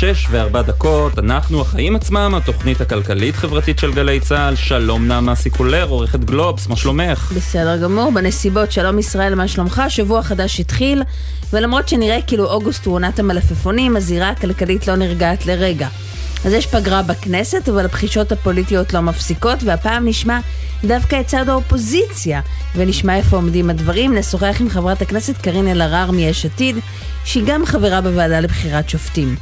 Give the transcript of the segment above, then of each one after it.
שש וארבע דקות, אנחנו החיים עצמם, התוכנית הכלכלית-חברתית של גלי צה"ל. שלום נעמה סיקולר, עורכת גלובס, מה שלומך? בסדר גמור, בנסיבות שלום ישראל, מה שלומך? שבוע חדש התחיל, ולמרות שנראה כאילו אוגוסט הוא עונת המלפפונים, הזירה הכלכלית לא נרגעת לרגע. אז יש פגרה בכנסת, אבל הבחישות הפוליטיות לא מפסיקות, והפעם נשמע דווקא את צד האופוזיציה, ונשמע איפה עומדים הדברים. נשוחח עם חברת הכנסת קארין אלהרר מיש עתיד, שהיא גם חברה בוועדה לבחירת שופטים.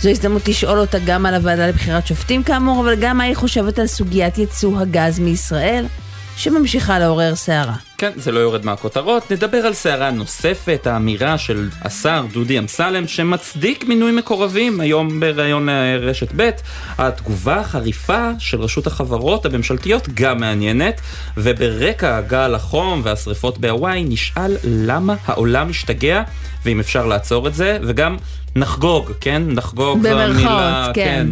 זו הזדמנות לשאול אותה גם על הוועדה לבחירת שופטים כאמור, אבל גם מה היא חושבת על סוגיית ייצוא הגז מישראל. שממשיכה לעורר סערה. כן, זה לא יורד מהכותרות. נדבר על סערה נוספת, האמירה של השר דודי אמסלם, שמצדיק מינוי מקורבים היום בריאיון רשת ב'. התגובה החריפה של רשות החברות הממשלתיות גם מעניינת, וברקע גל החום והשריפות בהוואי נשאל למה העולם משתגע, ואם אפשר לעצור את זה, וגם נחגוג, כן? נחגוג זו המילה, כן. כן.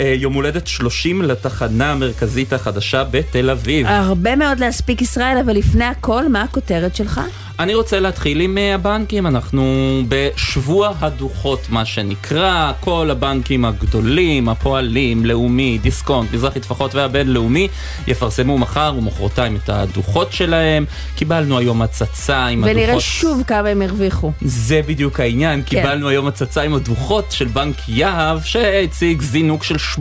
אה, יום הולדת 30 לתחנה המרכזית החדשה בתל אביב. הרבה מאוד להספיק ישראל, אבל לפני הכל, מה הכותרת שלך? אני רוצה להתחיל עם אה, הבנקים, אנחנו בשבוע הדוחות מה שנקרא, כל הבנקים הגדולים, הפועלים, לאומי, דיסקונט, מזרחי טפחות והבינלאומי יפרסמו מחר ומחרתיים את הדוחות שלהם. קיבלנו היום הצצה עם ונראה הדוחות... ונראה שוב כמה הם הרוויחו. זה בדיוק העניין, כן. קיבלנו היום הצצה עם הדוחות של בנק יהב שהציג זינוק של 85%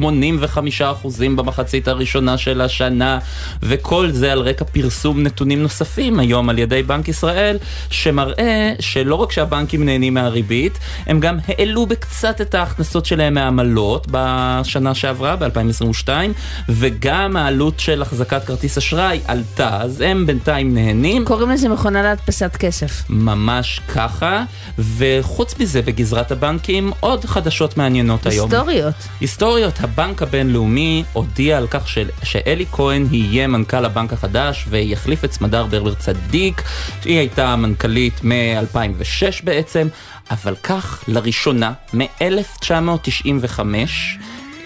במחצית הראשונה של השנה, וכל זה על רקע פרסום נתונים נוספים היום על ידי בנק ישראל. שמראה שלא רק שהבנקים נהנים מהריבית, הם גם העלו בקצת את ההכנסות שלהם מעמלות בשנה שעברה, ב-2022, וגם העלות של החזקת כרטיס אשראי עלתה, אז הם בינתיים נהנים. קוראים לזה מכונה להדפסת כסף. ממש ככה, וחוץ מזה, בגזרת הבנקים, עוד חדשות מעניינות. היום. היסטוריות. היסטוריות. הבנק הבינלאומי הודיע על כך ש... שאלי כהן יהיה מנכ"ל הבנק החדש ויחליף את סמדר ברבר צדיק. היא הייתה הייתה מנכ"לית מ-2006 בעצם, אבל כך לראשונה מ-1995,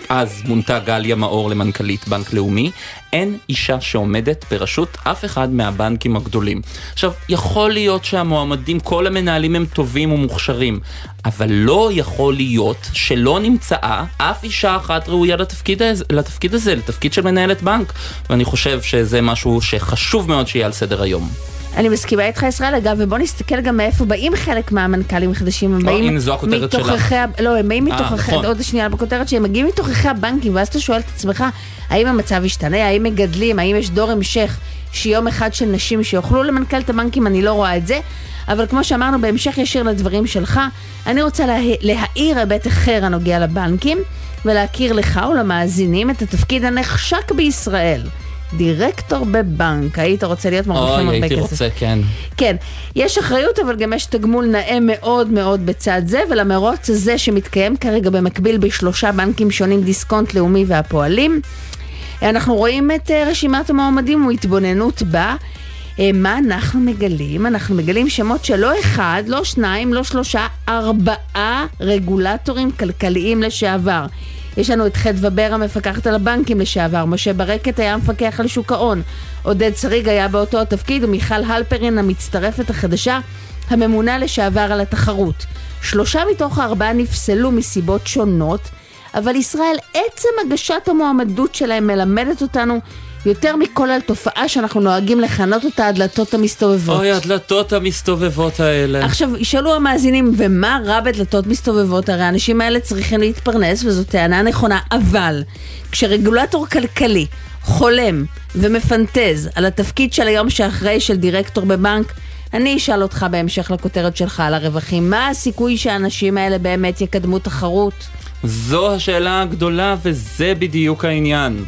אז מונתה גליה מאור למנכ"לית בנק לאומי, אין אישה שעומדת בראשות אף אחד מהבנקים הגדולים. עכשיו, יכול להיות שהמועמדים, כל המנהלים הם טובים ומוכשרים, אבל לא יכול להיות שלא נמצאה אף אישה אחת ראויה לתפקיד, לתפקיד הזה, לתפקיד של מנהלת בנק, ואני חושב שזה משהו שחשוב מאוד שיהיה על סדר היום. אני מסכימה איתך ישראל, אגב, ובוא נסתכל גם מאיפה באים חלק מהמנכ"לים החדשים, הם באים מתוככי, לא, הם באים אה, מתוככי, נכון. עוד שנייה בכותרת שהם מגיעים מתוככי הבנקים, ואז אתה שואל את עצמך, האם המצב ישתנה, האם מגדלים, האם יש דור המשך, שיום אחד של נשים שיוכלו למנכ"ל את הבנקים, אני לא רואה את זה. אבל כמו שאמרנו, בהמשך ישיר לדברים שלך, אני רוצה לה, להאיר היבט אחר הנוגע לבנקים, ולהכיר לך ולמאזינים את התפקיד הנחשק בישראל. דירקטור בבנק, היית רוצה להיות מרוויחים הרבה כסף. אוי, הייתי רוצה, כן. כן, יש אחריות, אבל גם יש תגמול נאה מאוד מאוד בצד זה, ולמרוץ הזה שמתקיים כרגע במקביל בשלושה בנקים שונים, דיסקונט, לאומי והפועלים. אנחנו רואים את אה, רשימת המועמדים והתבוננות בה. אה, מה אנחנו מגלים? אנחנו מגלים שמות של לא אחד, לא שניים, לא שלושה, ארבעה רגולטורים כלכליים לשעבר. יש לנו את חדווה בר המפקחת על הבנקים לשעבר, משה ברקת היה המפקח על שוק ההון, עודד שריג היה באותו התפקיד, ומיכל הלפרין המצטרפת החדשה, הממונה לשעבר על התחרות. שלושה מתוך הארבעה נפסלו מסיבות שונות, אבל ישראל, עצם הגשת המועמדות שלהם מלמדת אותנו יותר מכל על תופעה שאנחנו נוהגים לכנות אותה הדלתות המסתובבות. אוי, הדלתות המסתובבות האלה. עכשיו, ישאלו המאזינים, ומה רע בדלתות מסתובבות? הרי האנשים האלה צריכים להתפרנס, וזו טענה נכונה, אבל כשרגולטור כלכלי חולם ומפנטז על התפקיד של היום שאחרי של דירקטור בבנק, אני אשאל אותך בהמשך לכותרת שלך על הרווחים, מה הסיכוי שהאנשים האלה באמת יקדמו תחרות? זו השאלה הגדולה וזה בדיוק העניין.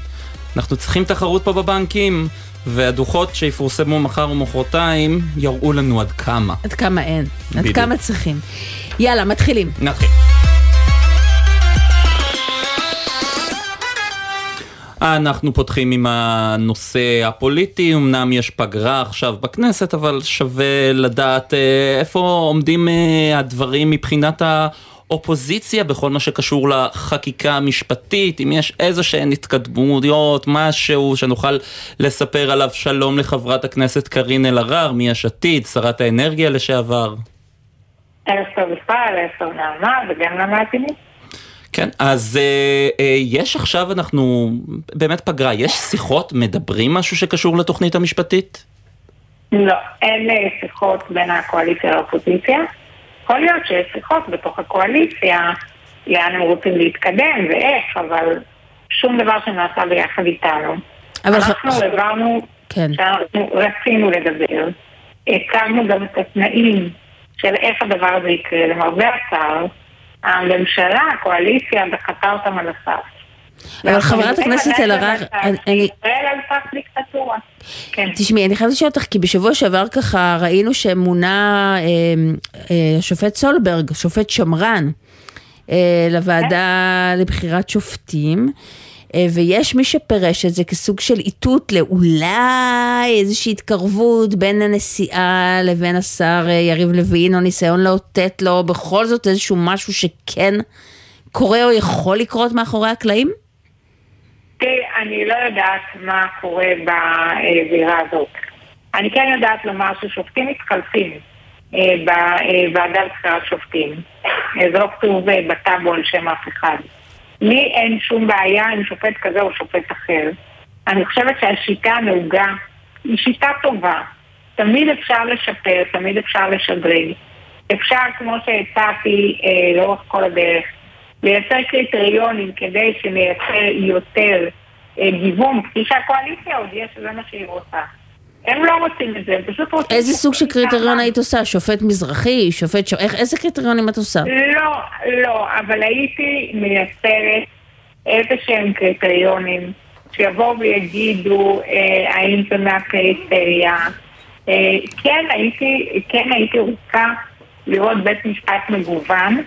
אנחנו צריכים תחרות פה בבנקים, והדוחות שיפורסמו מחר ומחרתיים יראו לנו עד כמה. עד כמה אין, עד כמה צריכים. יאללה, מתחילים. נתחיל. אנחנו פותחים עם הנושא הפוליטי, אמנם יש פגרה עכשיו בכנסת, אבל שווה לדעת אה, איפה עומדים אה, הדברים מבחינת ה... אופוזיציה בכל מה שקשור לחקיקה המשפטית, אם יש איזה שהן התקדמויות, משהו שנוכל לספר עליו. שלום לחברת הכנסת קארין אלהרר מיש עתיד, שרת האנרגיה לשעבר. ערב טוב בכלל, ערב טוב נעמה וגם למאזינים. כן, אז אה, אה, יש עכשיו, אנחנו באמת פגרה, יש שיחות, מדברים משהו שקשור לתוכנית המשפטית? לא, אין אה, שיחות בין הקואליציה לאופוזיציה. יכול להיות שיש שיחות בתוך הקואליציה, לאן הם רוצים להתקדם ואיך, אבל שום דבר שנעשה ביחד איתנו. אבל אנחנו ח... העברנו, כן. שאנחנו רצינו לדבר, הקמנו גם את התנאים של איך הדבר הזה יקרה. למרבה הצער, הממשלה, הקואליציה, דחתה אותם על הסף. אבל חברת הכנסת אלהרר, אני... כן. תשמעי, אני חייבת לשאול אותך, כי בשבוע שעבר ככה ראינו שמונה השופט אה, אה, סולברג, שופט שמרן, אה, לוועדה לבחירת שופטים. ויש מי שפירש את זה כסוג של איתות לאולי איזושהי התקרבות בין הנשיאה לבין השר יריב לוין, או ניסיון לאותת לו בכל זאת איזשהו משהו שכן קורה או יכול לקרות מאחורי הקלעים? תראי, אני לא יודעת מה קורה בזירה הזאת. אני כן יודעת לומר ששופטים מתחלפים אה, בוועדה לבחירת שופטים. אה, זה לא כתוב אה, בטאבו על שם אף אחד. לי אין שום בעיה עם שופט כזה או שופט אחר. אני חושבת שהשיטה הנהוגה היא שיטה טובה. תמיד אפשר לשפר, תמיד אפשר לשדרג. אפשר, כמו שהצעתי אה, לאורך כל הדרך, לייצר קריטריונים כדי שנייצר יותר אה, גיוון, כפי שהקואליציה הודיעה שזה מה שהיא רוצה. הם לא רוצים את זה, הם פשוט רוצים... איזה סוג של קריטריון היית עושה? שופט מזרחי? שופט ש... איך, איזה קריטריונים את עושה? לא, לא, אבל הייתי מייצרת איזה שהם קריטריונים שיבואו ויגידו אה, האם זה מהפריפריה. אה, כן, הייתי, כן הייתי רוצה לראות בית משפט מגוון.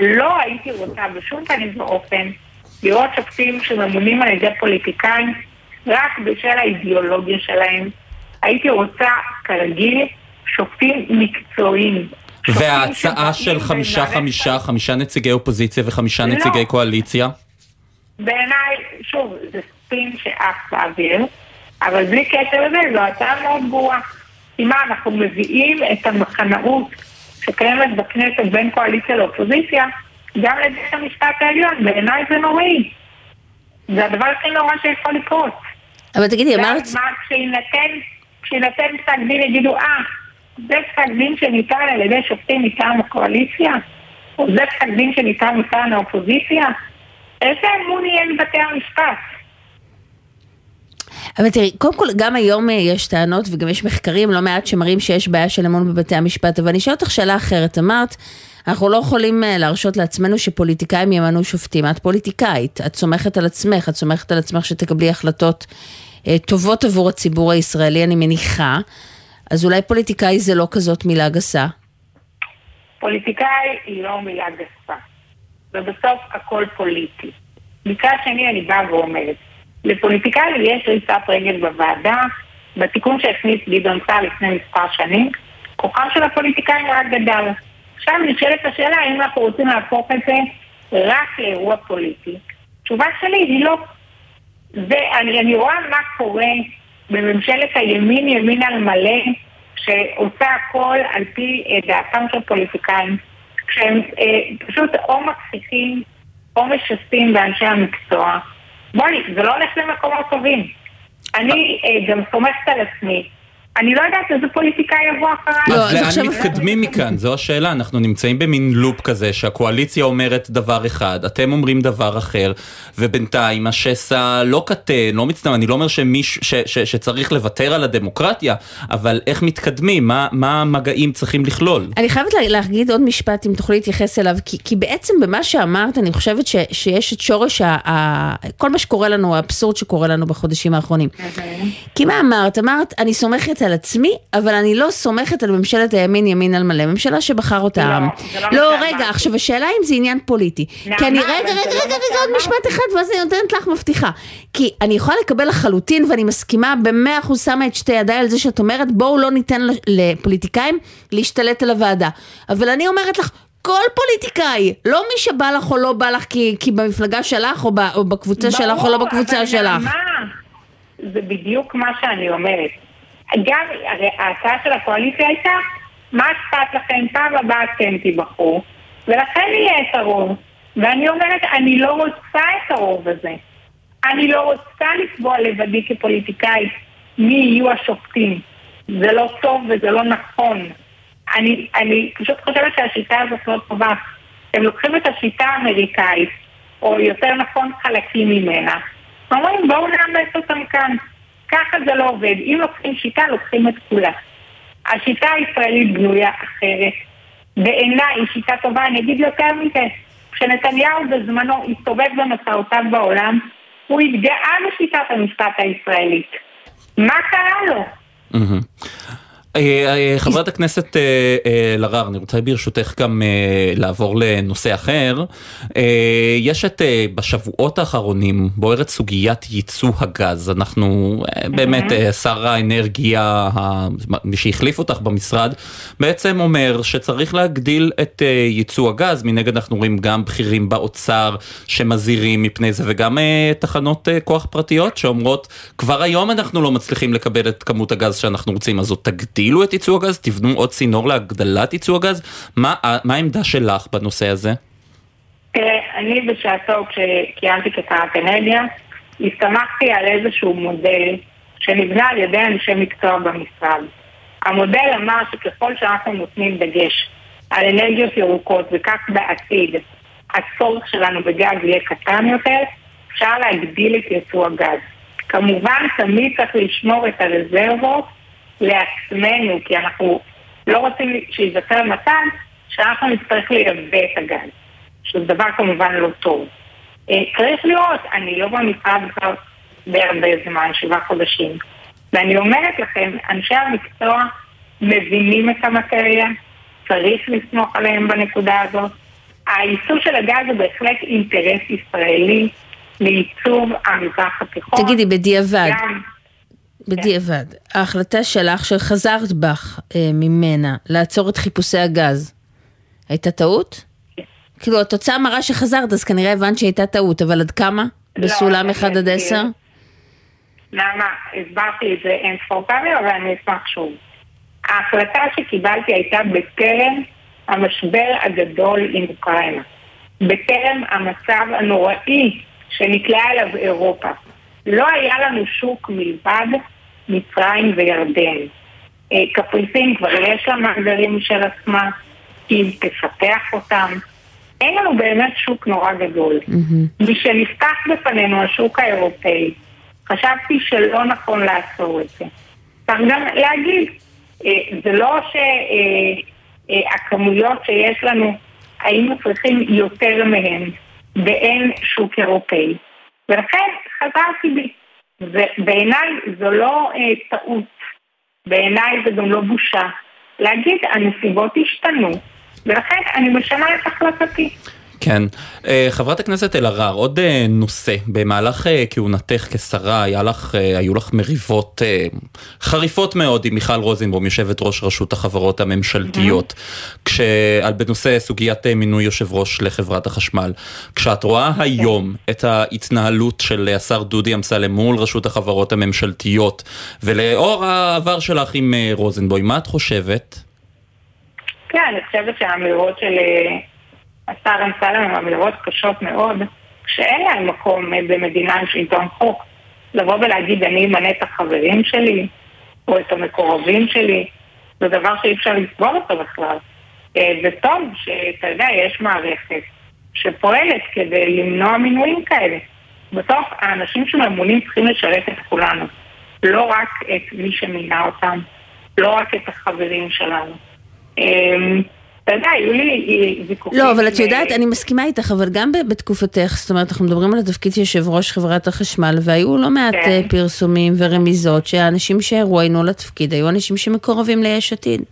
לא הייתי רוצה בשום פנים ואופן לראות שופטים שממונים על ידי פוליטיקאים רק בשל האידיאולוגיה שלהם. הייתי רוצה, כרגיל, שופטים מקצועיים. וההצעה של חמישה חמישה, חמישה נציגי אופוזיציה וחמישה לא. נציגי קואליציה? בעיניי, שוב, זה ספין שאף באוויר, אבל בלי קשר לזה, זו הצעה מאוד ברורה. כי מה, אנחנו מביאים את המחנאות שקיימת בכנסת בין קואליציה לאופוזיציה, גם לבית המשפט העליון, בעיניי זה נוראי. זה הדבר הכי נורא שיכול לקרות. אבל תגידי, אמרת... מה, כשיינתן פסק דין יגידו, אה, זה פסק דין שניתן על ידי שופטים מטעם הקואליציה? או זה פסק דין שניתן מטעם האופוזיציה? איזה אמון יהיה לבתי המשפט? אבל תראי, קודם כל, גם היום אה, יש טענות וגם יש מחקרים לא מעט שמראים שיש בעיה של אמון בבתי המשפט, אבל אני אשאל אותך שאלה אחרת. אמרת, אנחנו לא יכולים אה, להרשות לעצמנו שפוליטיקאים ימנו שופטים. את פוליטיקאית, את סומכת על עצמך, את סומכת על עצמך שתקבלי החלטות אה, טובות עבור הציבור הישראלי, אני מניחה. אז אולי פוליטיקאי זה לא כזאת מילה גסה? פוליטיקאי היא לא מילה גסה, ובסוף הכל פוליטי. מצד שני אני באה ואומרת, לפוליטיקאים יש ריצת רגל בוועדה, בתיקון שהכניס גדעון סער לפני מספר שנים, כוחם של הפוליטיקאים רק גדל. עכשיו נשאלת השאלה האם אנחנו רוצים להפוך את זה רק לאירוע פוליטי. תשובה שלי היא לא. ואני רואה מה קורה בממשלת הימין ימין על מלא, שעושה הכל על פי אה, דעתם של פוליטיקאים, כשהם אה, פשוט או מכפיפים או משסים באנשי המקצוע. בואי, זה לא הולך למקומות טובים. אני אה, גם סומכת על עצמי אני לא יודעת איזה פוליטיקאי יבוא אחריי. לא, אז לאן מתקדמים מכאן? זו השאלה. אנחנו נמצאים במין לופ כזה שהקואליציה אומרת דבר אחד, אתם אומרים דבר אחר, ובינתיים השסע לא קטן, לא מצטער, אני לא אומר שמיש, ש, ש, שצריך לוותר על הדמוקרטיה, אבל איך מתקדמים? מה, מה המגעים צריכים לכלול? אני חייבת להגיד עוד משפט, אם תוכלי להתייחס אליו, כי, כי בעצם במה שאמרת, אני חושבת ש, שיש את שורש ה, ה, כל מה שקורה לנו, האבסורד שקורה לנו בחודשים האחרונים. כי מה אמרת? אמרת, אני סומכת על עצמי, אבל אני לא סומכת על ממשלת הימין ימין על מלא, ממשלה שבחר אותה לא, העם. לא, לא רגע, עכשיו השאלה אם זה עניין פוליטי. כי אני, רגע, רגע, רגע, רגע, עוד משפט אחד, ואז אני נותנת לך מבטיחה. כי אני יכולה לקבל לחלוטין, ואני מסכימה במאה אחוז שמה את שתי ידיי על זה שאת אומרת, בואו לא ניתן לפוליטיקאים להשתלט על הוועדה. אבל אני אומרת לך, כל פוליטיקאי, לא מי שבא לך או לא בא לך כי, כי במפלגה שלך או, ב, או בקבוצה שלך או לא בקבוצה שלך. מה? זה בדיוק מה שאני אומרת. גם, ההצעה של הקואליציה הייתה, מה אכפת לכם, פעם הבאה אתם תיבחרו, ולכן יהיה את הרוב. ואני אומרת, אני לא רוצה את הרוב הזה. אני לא רוצה לקבוע לבדי כפוליטיקאית מי יהיו השופטים. זה לא טוב וזה לא נכון. אני, אני פשוט חושבת שהשיטה הזאת לא טובה. הם לוקחים את השיטה האמריקאית, או יותר נכון חלקים ממנה, ואומרים בואו נאמץ אותם כאן. ככה זה לא עובד. אם לוקחים שיטה, לוקחים את כולה. השיטה הישראלית בנויה אחרת. בעיניי היא שיטה טובה, אני אגיד יותר מזה. כשנתניהו בזמנו הסתובב במסעותיו בעולם, הוא התגאה בשיטת המשפט הישראלית. מה קרה לו? אה, חברת הכנסת אה, אלהרר, אני רוצה ברשותך גם לעבור לנושא אחר. יש את, בשבועות האחרונים בוערת סוגיית ייצוא הגז. אנחנו, באמת, שר האנרגיה, מי שהחליף אותך במשרד, בעצם אומר שצריך להגדיל את ייצוא הגז. מנגד אנחנו רואים גם בכירים באוצר שמזהירים מפני זה, וגם תחנות כוח פרטיות שאומרות, כבר היום אנחנו לא מצליחים לקבל את כמות הגז שאנחנו רוצים, אז זאת תגדיל. תגדילו את ייצוא הגז, תבנו עוד צינור להגדלת ייצוא הגז, מה, מה העמדה שלך בנושא הזה? תראה, אני בשעתו כשקיימתי כתרת אנרגיה, הסתמכתי על איזשהו מודל שנבנה על ידי אנשי מקצוע במשרד. המודל אמר שככל שאנחנו נותנים דגש על אנרגיות ירוקות וכך בעתיד הצורך שלנו בגז יהיה קטן יותר, אפשר להגדיל את ייצוא הגז. כמובן תמיד צריך לשמור את הרזרבות לעצמנו, כי אנחנו לא רוצים שייווצר מצב שאנחנו נצטרך לייבא את הגז, שזה דבר כמובן לא טוב. אה, צריך לראות, אני לא במשרד כבר בהרבה זמן, שבעה חודשים, ואני אומרת לכם, אנשי המקצוע מבינים את המטריה, צריך לסמוך עליהם בנקודה הזאת. הייצוא של הגז הוא בהחלט אינטרס ישראלי לעיצוב המזרח התיכון. תגידי, בדיעבד. גם... בדיעבד, ההחלטה שלך שחזרת בך אה, ממנה לעצור את חיפושי הגז, הייתה טעות? כאילו התוצאה מראה שחזרת אז כנראה הבנת שהייתה טעות, אבל עד כמה? לא, בסולם 1 עד 10? למה? הסברתי את זה אין ספור פעמים, אבל אני אשמח שוב. ההחלטה שקיבלתי הייתה בטרם המשבר הגדול עם אוקראינה. בטרם המצב הנוראי שנקלעה אליו אירופה. לא היה לנו שוק מלבד מצרים וירדן. אה, קפריסין כבר יש לה מאגרים משל עצמה, היא תפתח אותם. אין לנו באמת שוק נורא גדול. Mm-hmm. משנפתח בפנינו השוק האירופאי, חשבתי שלא נכון לעצור את זה. צריך גם להגיד, אה, זה לא שהכמויות אה, שיש לנו, היינו צריכים יותר מהן, ואין שוק אירופאי. ולכן חזרתי בי. ובעיניי זו לא אה, טעות, בעיניי זה גם לא בושה. להגיד, הנסיבות השתנו, ולכן אני משנה את החלטתי. כן. אה, חברת הכנסת אלהרר, עוד אה, נושא, במהלך אה, כהונתך כשרה היה לך, היו לך מריבות חריפות מאוד עם מיכל רוזנבום, יושבת ראש רשות החברות הממשלתיות, כש... בנושא סוגיית מינוי יושב ראש לחברת החשמל. כשאת רואה היום את ההתנהלות של השר דודי אמסלם מול רשות החברות הממשלתיות, ולאור העבר שלך עם רוזנבוי, מה את חושבת? כן, אני חושבת שהאמירות של... השר אמסלם הן אמירות קשות מאוד, שאין להן מקום במדינה עם שלטון חוק. לבוא ולהגיד אני אמנה את החברים שלי, או את המקורבים שלי, זה דבר שאי אפשר לסבור אותו בכלל. אה, וטוב שאתה יודע, יש מערכת שפועלת כדי למנוע מינויים כאלה. בסוף האנשים שממונים צריכים לשרת את כולנו, לא רק את מי שמינה אותם, לא רק את החברים שלנו. אתה יודע, היו לי ויכוחים. לא, אבל את יודעת, אני מסכימה איתך, אבל גם בתקופתך, זאת אומרת, אנחנו מדברים על התפקיד של יושב ראש חברת החשמל, והיו לא מעט כן. אה, פרסומים ורמיזות שהאנשים שהרואיינו לתפקיד היו אנשים שמקורבים ליש עתיד.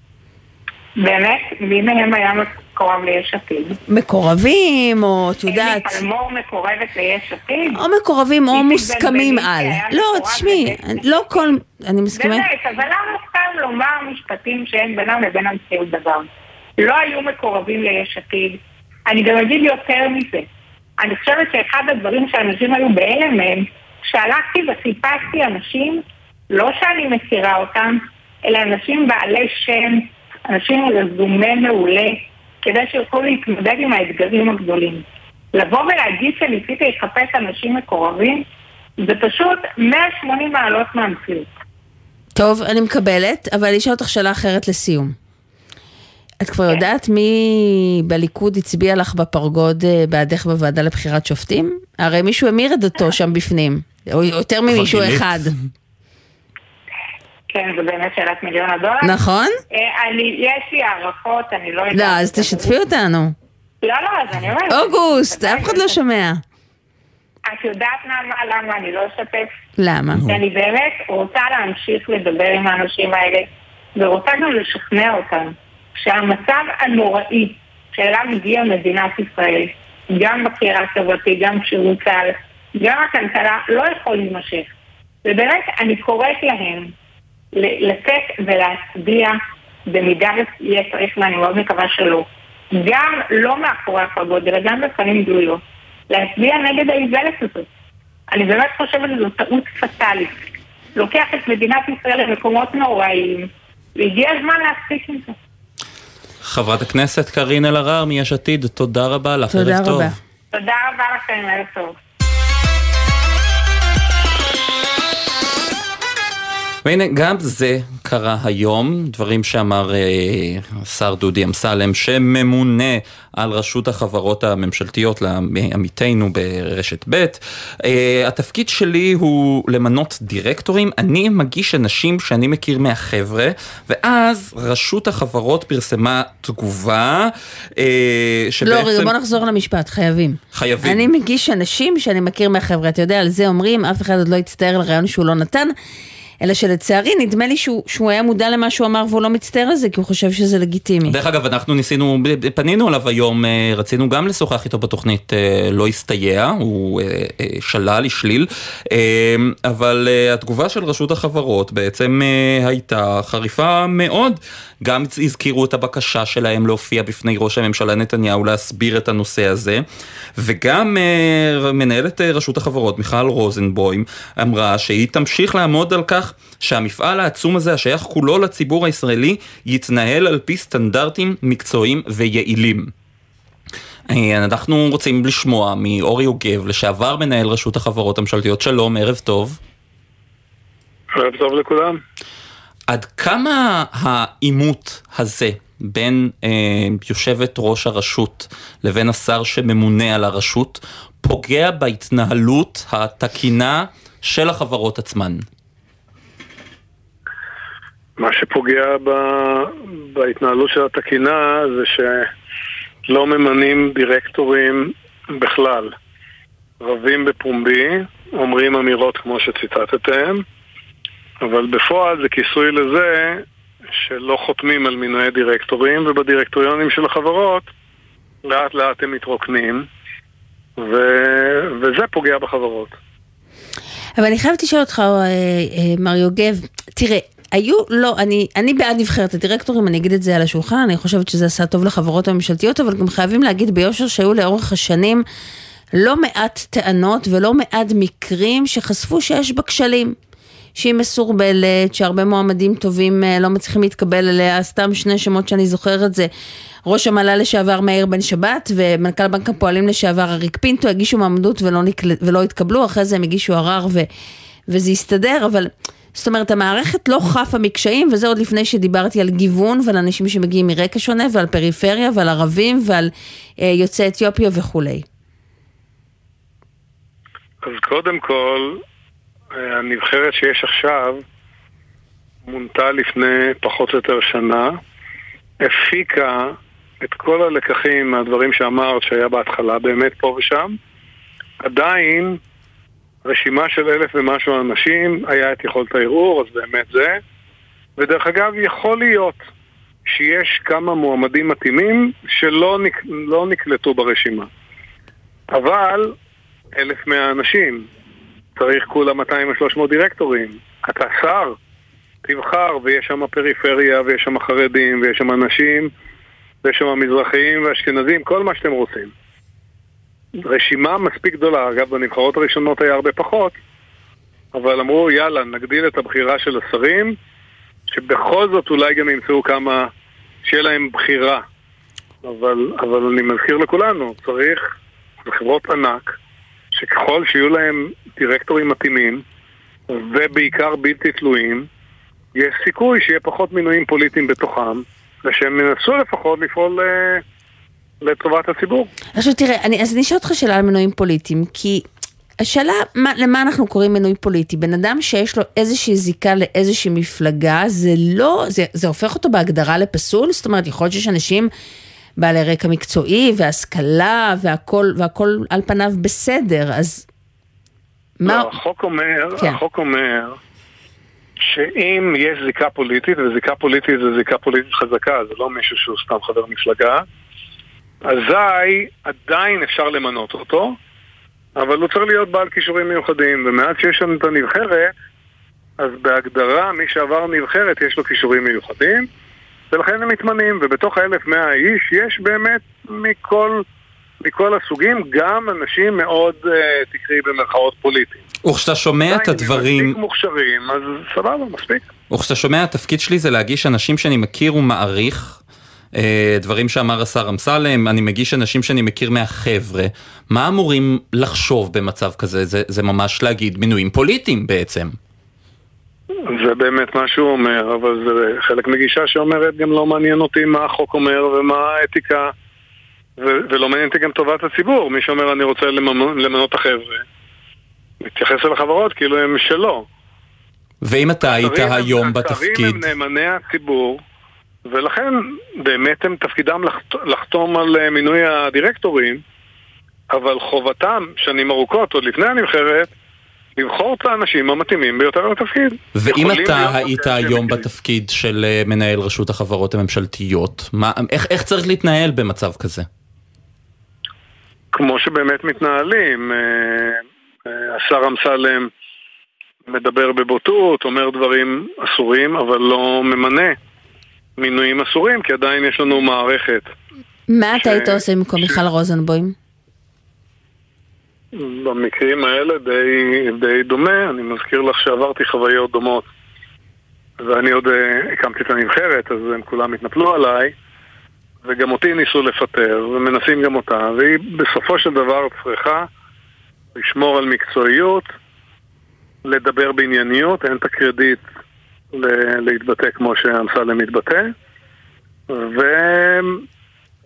באמת? מי מהם היה מקורב ליש עתיד? מקורבים, או את יודעת... אלי פלמור מקורבת ליש עתיד? או מקורבים או מוסכמים על. לא, תשמעי, לא כל... אני מסכימה. באמת, אבל למה סתם לומר משפטים שאין בינם לבין המציאות דבר? לא היו מקורבים ליש עתיד. אני גם אגיד יותר מזה. אני חושבת שאחד הדברים שאנשים היו בהלם מהם, שהלכתי וחיפשתי אנשים, לא שאני מכירה אותם, אלא אנשים בעלי שם, אנשים עם רזומה מעולה, כדי שיוכלו להתמודד עם האתגרים הגדולים. לבוא ולהגיד שניסיתי לחפש אנשים מקורבים, זה פשוט 180 מעלות מהמציאות. טוב, אני מקבלת, אבל אני אשאל אותך שאלה אחרת לסיום. את כבר יודעת מי בליכוד הצביע לך בפרגוד אה, בעדך בוועדה לבחירת שופטים? הרי מישהו המיר את דתו שם בפנים, או יותר ממישהו גילית? אחד. כן, זו באמת שאלת מיליון הדולר. נכון? אה, אני, יש לי הערכות, אני לא יודעת. לא, אז תשתפי אותנו. לא, לא, אז אני אומרת. אוגוסט, אף אחד לא שומע. את יודעת למה, למה אני לא אשתף? למה? כי אני באמת רוצה להמשיך לדבר עם האנשים האלה, ורוצה גם לשכנע אותם שהמצב הנוראי שאליו הגיעה מדינת ישראל, גם בקריאה החברתית, גם שירות צה"ל, גם הכלכלה, לא יכול להימשך. ובאמת, אני קוראת להם לצאת ולהצביע במידה ויהיה צריך, ואני מאוד מקווה שלא. גם לא מאחורי הפרגוד, אלא גם בפנים גלויות. להצביע נגד האיוולת הזאת. אני באמת חושבת שזו טעות פטאלית. לוקח את מדינת ישראל למקומות נוראיים, והגיע הזמן להפסיק עם זה. חברת הכנסת קארין אלהרר מיש עתיד, תודה רבה לך, תודה ערב טוב. רבה. תודה רבה לכם, ערב טוב. והנה, גם זה קרה היום, דברים שאמר אה, השר דודי אמסלם, שממונה על רשות החברות הממשלתיות לעמיתינו ברשת ב'. אה, התפקיד שלי הוא למנות דירקטורים, אני מגיש אנשים שאני מכיר מהחבר'ה, ואז רשות החברות פרסמה תגובה, אה, לא, רגע, שבעצם בוא נחזור למשפט, חייבים. חייבים. אני מגיש אנשים שאני מכיר מהחברה, אתה יודע, על זה אומרים, אף אחד עוד לא יצטער על רעיון שהוא לא נתן. אלא שלצערי, נדמה לי שהוא, שהוא היה מודע למה שהוא אמר והוא לא מצטער על זה, כי הוא חושב שזה לגיטימי. דרך אגב, אנחנו ניסינו, פנינו אליו היום, אה, רצינו גם לשוחח איתו בתוכנית, אה, לא הסתייע, הוא אה, שלל, השליל, אבל התגובה של רשות החברות בעצם הייתה חריפה מאוד. גם הזכירו את הבקשה שלהם להופיע בפני ראש הממשלה נתניהו להסביר את הנושא הזה, וגם מנהלת רשות החברות, מיכל רוזנבוים, אמרה שהיא תמשיך לעמוד על כך שהמפעל העצום הזה, השייך כולו לציבור הישראלי, יתנהל על פי סטנדרטים מקצועיים ויעילים. אה, אנחנו רוצים לשמוע מאורי יוגב, לשעבר מנהל רשות החברות הממשלתיות, שלום, ערב טוב. ערב טוב לכולם. עד כמה העימות הזה בין אה, יושבת ראש הרשות לבין השר שממונה על הרשות פוגע בהתנהלות התקינה של החברות עצמן? מה שפוגע ב... בהתנהלות של התקינה זה שלא ממנים דירקטורים בכלל. רבים בפומבי, אומרים אמירות כמו שציטטתם, אבל בפועל זה כיסוי לזה שלא חותמים על מינויי דירקטורים, ובדירקטוריונים של החברות לאט לאט הם מתרוקנים, ו... וזה פוגע בחברות. אבל אני חייבת לשאול אותך, אה, אה, מר יוגב, תראה, היו, לא, אני, אני בעד נבחרת הדירקטורים, אני אגיד את זה על השולחן, אני חושבת שזה עשה טוב לחברות הממשלתיות, אבל גם חייבים להגיד ביושר שהיו לאורך השנים לא מעט טענות ולא מעט מקרים שחשפו שיש בה כשלים. שהיא מסורבלת, שהרבה מועמדים טובים אה, לא מצליחים להתקבל אליה, סתם שני שמות שאני זוכרת זה ראש המל"ל לשעבר מאיר בן שבת ומנכ"ל בנק הפועלים לשעבר אריק פינטו הגישו מעמדות ולא, נקל... ולא התקבלו, אחרי זה הם הגישו ערר ו... וזה הסתדר, אבל זאת אומרת המערכת לא חפה מקשיים וזה עוד לפני שדיברתי על גיוון ועל אנשים שמגיעים מרקע שונה ועל פריפריה ועל ערבים ועל אה, יוצאי אתיופיה וכולי. אז קודם כל, אה, הנבחרת שיש עכשיו מונתה לפני פחות או יותר שנה, הפיקה את כל הלקחים מהדברים שאמרת שהיה בהתחלה באמת פה ושם. עדיין רשימה של אלף ומשהו אנשים, היה את יכולת הערעור, אז באמת זה. ודרך אגב, יכול להיות שיש כמה מועמדים מתאימים שלא נק... לא נקלטו ברשימה. אבל אלף מאה אנשים, צריך כולה 200 או 300 דירקטורים. אתה שר, תבחר, ויש שם פריפריה, ויש שם חרדים, ויש שם אנשים, ויש שם מזרחיים ואשכנזים, כל מה שאתם רוצים. רשימה מספיק גדולה, אגב בנבחרות הראשונות היה הרבה פחות, אבל אמרו יאללה נגדיל את הבחירה של השרים, שבכל זאת אולי גם ימצאו כמה, שיהיה להם בחירה. אבל, אבל אני מזכיר לכולנו, צריך זה חברות ענק, שככל שיהיו להם דירקטורים מתאימים, ובעיקר בלתי תלויים, יש סיכוי שיהיה פחות מינויים פוליטיים בתוכם, ושהם ינסו לפחות לפעול אה, לטובת הציבור. עכשיו תראה, אני, אז אני אשאל אותך שאלה על מינויים פוליטיים, כי השאלה מה, למה אנחנו קוראים מינוי פוליטי, בן אדם שיש לו איזושהי זיקה לאיזושהי מפלגה, זה לא, זה, זה הופך אותו בהגדרה לפסול? זאת אומרת, יכול להיות שיש אנשים בעלי רקע מקצועי והשכלה והכל, והכל על פניו בסדר, אז מה... לא, החוק אומר, כן. החוק אומר שאם יש זיקה פוליטית, וזיקה פוליטית זה זיקה פוליטית חזקה, זה לא מישהו שהוא סתם חבר מפלגה, אזי עדיין אפשר למנות אותו, אבל הוא צריך להיות בעל כישורים מיוחדים, ומאז שיש לנו את הנבחרת, אז בהגדרה מי שעבר נבחרת יש לו כישורים מיוחדים, ולכן הם מתמנים, ובתוך האלף מאה איש יש באמת מכל, מכל הסוגים גם אנשים מאוד, uh, תקראי במרכאות פוליטיים. וכשאתה שומע את הדברים... מספיק מוכשרים, אז סבבה, מספיק. וכשאתה שומע, התפקיד שלי זה להגיש אנשים שאני מכיר ומעריך. אה, דברים שאמר השר אמסלם, אני מגיש אנשים שאני מכיר מהחבר'ה. מה אמורים לחשוב במצב כזה? זה, זה ממש להגיד מינויים פוליטיים בעצם. זה באמת מה שהוא אומר, אבל זה חלק מגישה שאומרת גם לא מעניין אותי מה החוק אומר ומה האתיקה ו- ולא מעניין אותי גם טובת הציבור. מי שאומר אני רוצה למנות, למנות את החבר'ה, מתייחס אל החברות כאילו הם שלו. ואם אתה היית היום בתפקיד... השרים הם נאמני הציבור, ולכן באמת הם תפקידם לחתום על אה, מינוי הדירקטורים, אבל חובתם שנים ארוכות, עוד לפני הנבחרת, לבחור את האנשים המתאימים ביותר לתפקיד. ואם אתה היית היום בתפקיד של אה, מנהל רשות החברות הממשלתיות, מה, איך, איך צריך להתנהל במצב כזה? כמו שבאמת מתנהלים. אה, השר אמסלם מדבר בבוטות, אומר דברים אסורים, אבל לא ממנה מינויים אסורים, כי עדיין יש לנו מערכת. מה אתה היית עושה במקום מיכל רוזנבוים? במקרים האלה די, די דומה, אני מזכיר לך שעברתי חוויות דומות ואני עוד uh, הקמתי את הנבחרת, אז הם כולם התנפלו עליי וגם אותי ניסו לפטר, ומנסים גם אותה, והיא בסופו של דבר צריכה לשמור על מקצועיות, לדבר בענייניות, אין את הקרדיט להתבטא כמו שאמסלם מתבטא, ו...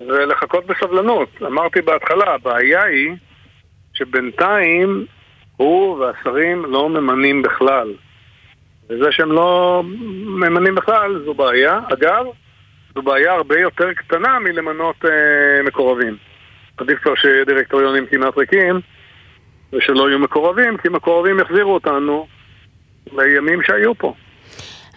ולחכות בסבלנות. אמרתי בהתחלה, הבעיה היא שבינתיים הוא והשרים לא ממנים בכלל. וזה שהם לא ממנים בכלל זו בעיה. אגב, זו בעיה הרבה יותר קטנה מלמנות אה, מקורבים. עדיף כבר שיהיה דירקטוריונים כמעט ריקים ושלא יהיו מקורבים, כי מקורבים יחזירו אותנו לימים שהיו פה.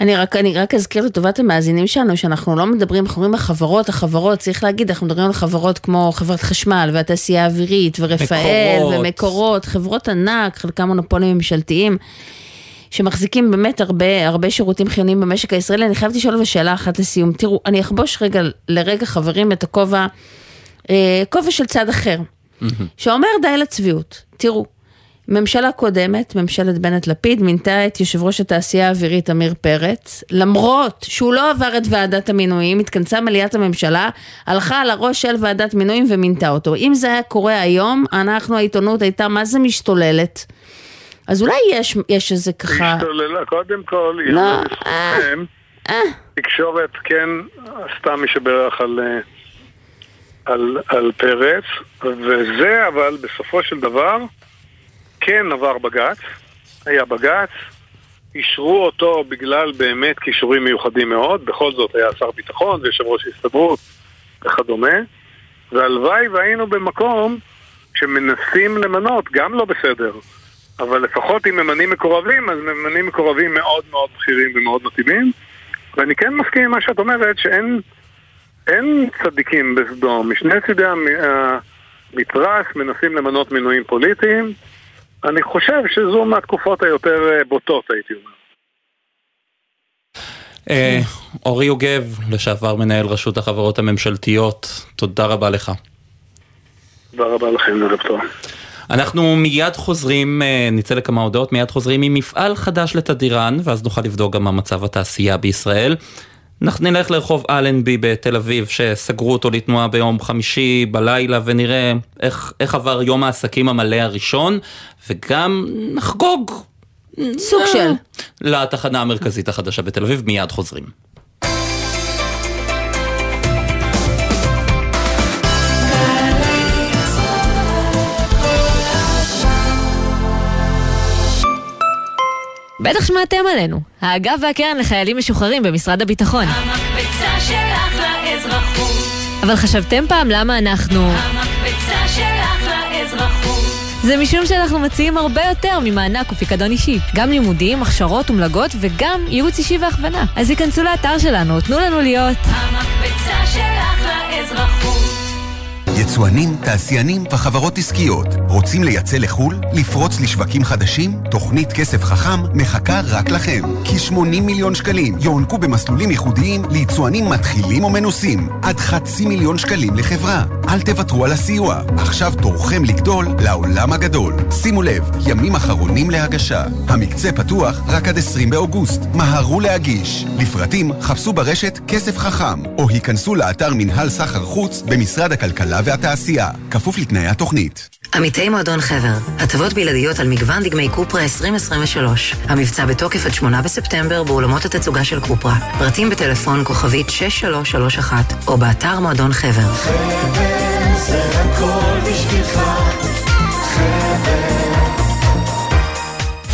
אני רק, אני רק אזכיר לטובת המאזינים שלנו שאנחנו לא מדברים, אנחנו אומרים החברות, החברות, צריך להגיד, אנחנו מדברים על חברות כמו חברת חשמל והתעשייה האווירית ורפאל מקורות. ומקורות, חברות ענק, חלקם מונופולים ממשלתיים. שמחזיקים באמת הרבה, הרבה שירותים חיוניים במשק הישראלי. אני חייבת לשאול שאלה אחת לסיום. תראו, אני אחבוש רגע, לרגע חברים את הכובע, אה, כובע של צד אחר, שאומר די לצביעות. תראו, ממשלה קודמת, ממשלת בנט-לפיד, מינתה את יושב ראש התעשייה האווירית עמיר פרץ, למרות שהוא לא עבר את ועדת המינויים, התכנסה מליאת הממשלה, הלכה על הראש של ועדת מינויים ומינתה אותו. אם זה היה קורה היום, אנחנו, העיתונות הייתה מה זה משתוללת. אז אולי יש, יש איזה ככה... משתוללה, קודם כל, לא, אה, אה. תקשורת כן עשתה מי שברך על, אה, על, על פרץ, וזה אבל בסופו של דבר כן עבר בג"ץ, היה בג"ץ, אישרו אותו בגלל באמת כישורים מיוחדים מאוד, בכל זאת היה שר ביטחון ויושב ראש הסתדרות וכדומה, והלוואי והיינו במקום שמנסים למנות, גם לא בסדר, אבל לפחות אם ממנים מקורבים, אז ממנים מקורבים מאוד מאוד בכירים ומאוד מתאימים, ואני כן מסכים עם מה שאת אומרת, שאין אין צדיקים בסדום, משני צידי המתרס מנסים למנות מינויים פוליטיים, אני חושב שזו מהתקופות היותר אה, בוטות, הייתי אומר. אה, אורי יוגב, לשעבר מנהל רשות החברות הממשלתיות, תודה רבה לך. תודה רבה לכם, ערב טוב. אנחנו מיד חוזרים, אה, נצא לכמה הודעות, מיד חוזרים עם מפעל חדש לתדירן, ואז נוכל לבדוק גם מה מצב התעשייה בישראל. אנחנו נלך לרחוב אלנבי בתל אביב, שסגרו אותו לתנועה ביום חמישי בלילה, ונראה איך, איך עבר יום העסקים המלא הראשון, וגם נחגוג. סוג אה, של. לתחנה המרכזית החדשה בתל אביב, מיד חוזרים. בטח שמעתם עלינו. האגף והקרן לחיילים משוחררים במשרד הביטחון. המקפצה שלך לאזרחות. אבל חשבתם פעם למה אנחנו... המקפצה שלך לאזרחות. זה משום שאנחנו מציעים הרבה יותר ממענק ופיקדון אישי. גם לימודים, הכשרות ומלגות וגם ייעוץ אישי והכוונה. אז היכנסו לאתר שלנו, תנו לנו להיות... המקפצה שלך לאזרחות. יצואנים, תעשיינים וחברות עסקיות רוצים לייצא לחו"ל? לפרוץ לשווקים חדשים? תוכנית כסף חכם מחכה רק לכם. כ-80 מיליון שקלים יוענקו במסלולים ייחודיים ליצואנים מתחילים או מנוסים. עד חצי מיליון שקלים לחברה. אל תוותרו על הסיוע. עכשיו תורכם לגדול לעולם הגדול. שימו לב, ימים אחרונים להגשה. המקצה פתוח רק עד 20 באוגוסט. מהרו להגיש. לפרטים חפשו ברשת כסף חכם, או היכנסו לאתר מנהל סחר חוץ במשרד הכלכלה והתעשייה. כפוף לתנאי התוכנית. עמיתי מועדון חבר, הטבות בלעדיות על מגוון דגמי קופרה 2023. המבצע בתוקף עד 8 בספטמבר באולמות התצוגה של קופרה. פרטים בטלפון כוכבית 6331 או באתר מועדון חבר.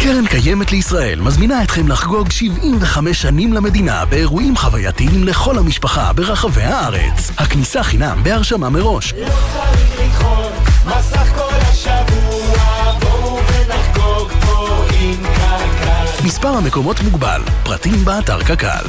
קרן קיימת לישראל מזמינה אתכם לחגוג 75 שנים למדינה באירועים חווייתיים לכל המשפחה ברחבי הארץ. הכניסה חינם בהרשמה מראש. מספר המקומות מוגבל, פרטים באתר קק"ל.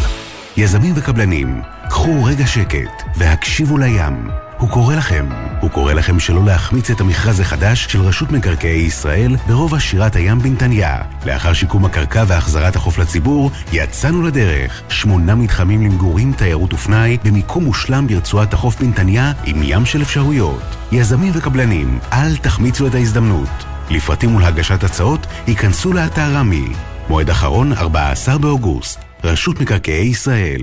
יזמים וקבלנים, קחו רגע שקט והקשיבו לים. הוא קורא לכם. הוא קורא לכם שלא להחמיץ את המכרז החדש של רשות מקרקעי ישראל ברובע שירת הים בנתניה. לאחר שיקום הקרקע והחזרת החוף לציבור, יצאנו לדרך. שמונה מתחמים למגורים, תיירות ופנאי, במיקום מושלם ברצועת החוף בנתניה, עם ים של אפשרויות. יזמים וקבלנים, אל תחמיצו את ההזדמנות. לפרטים ולהגשת הצעות, ייכנסו לאתר רמי. מועד אחרון, 14 באוגוסט. רשות מקרקעי ישראל.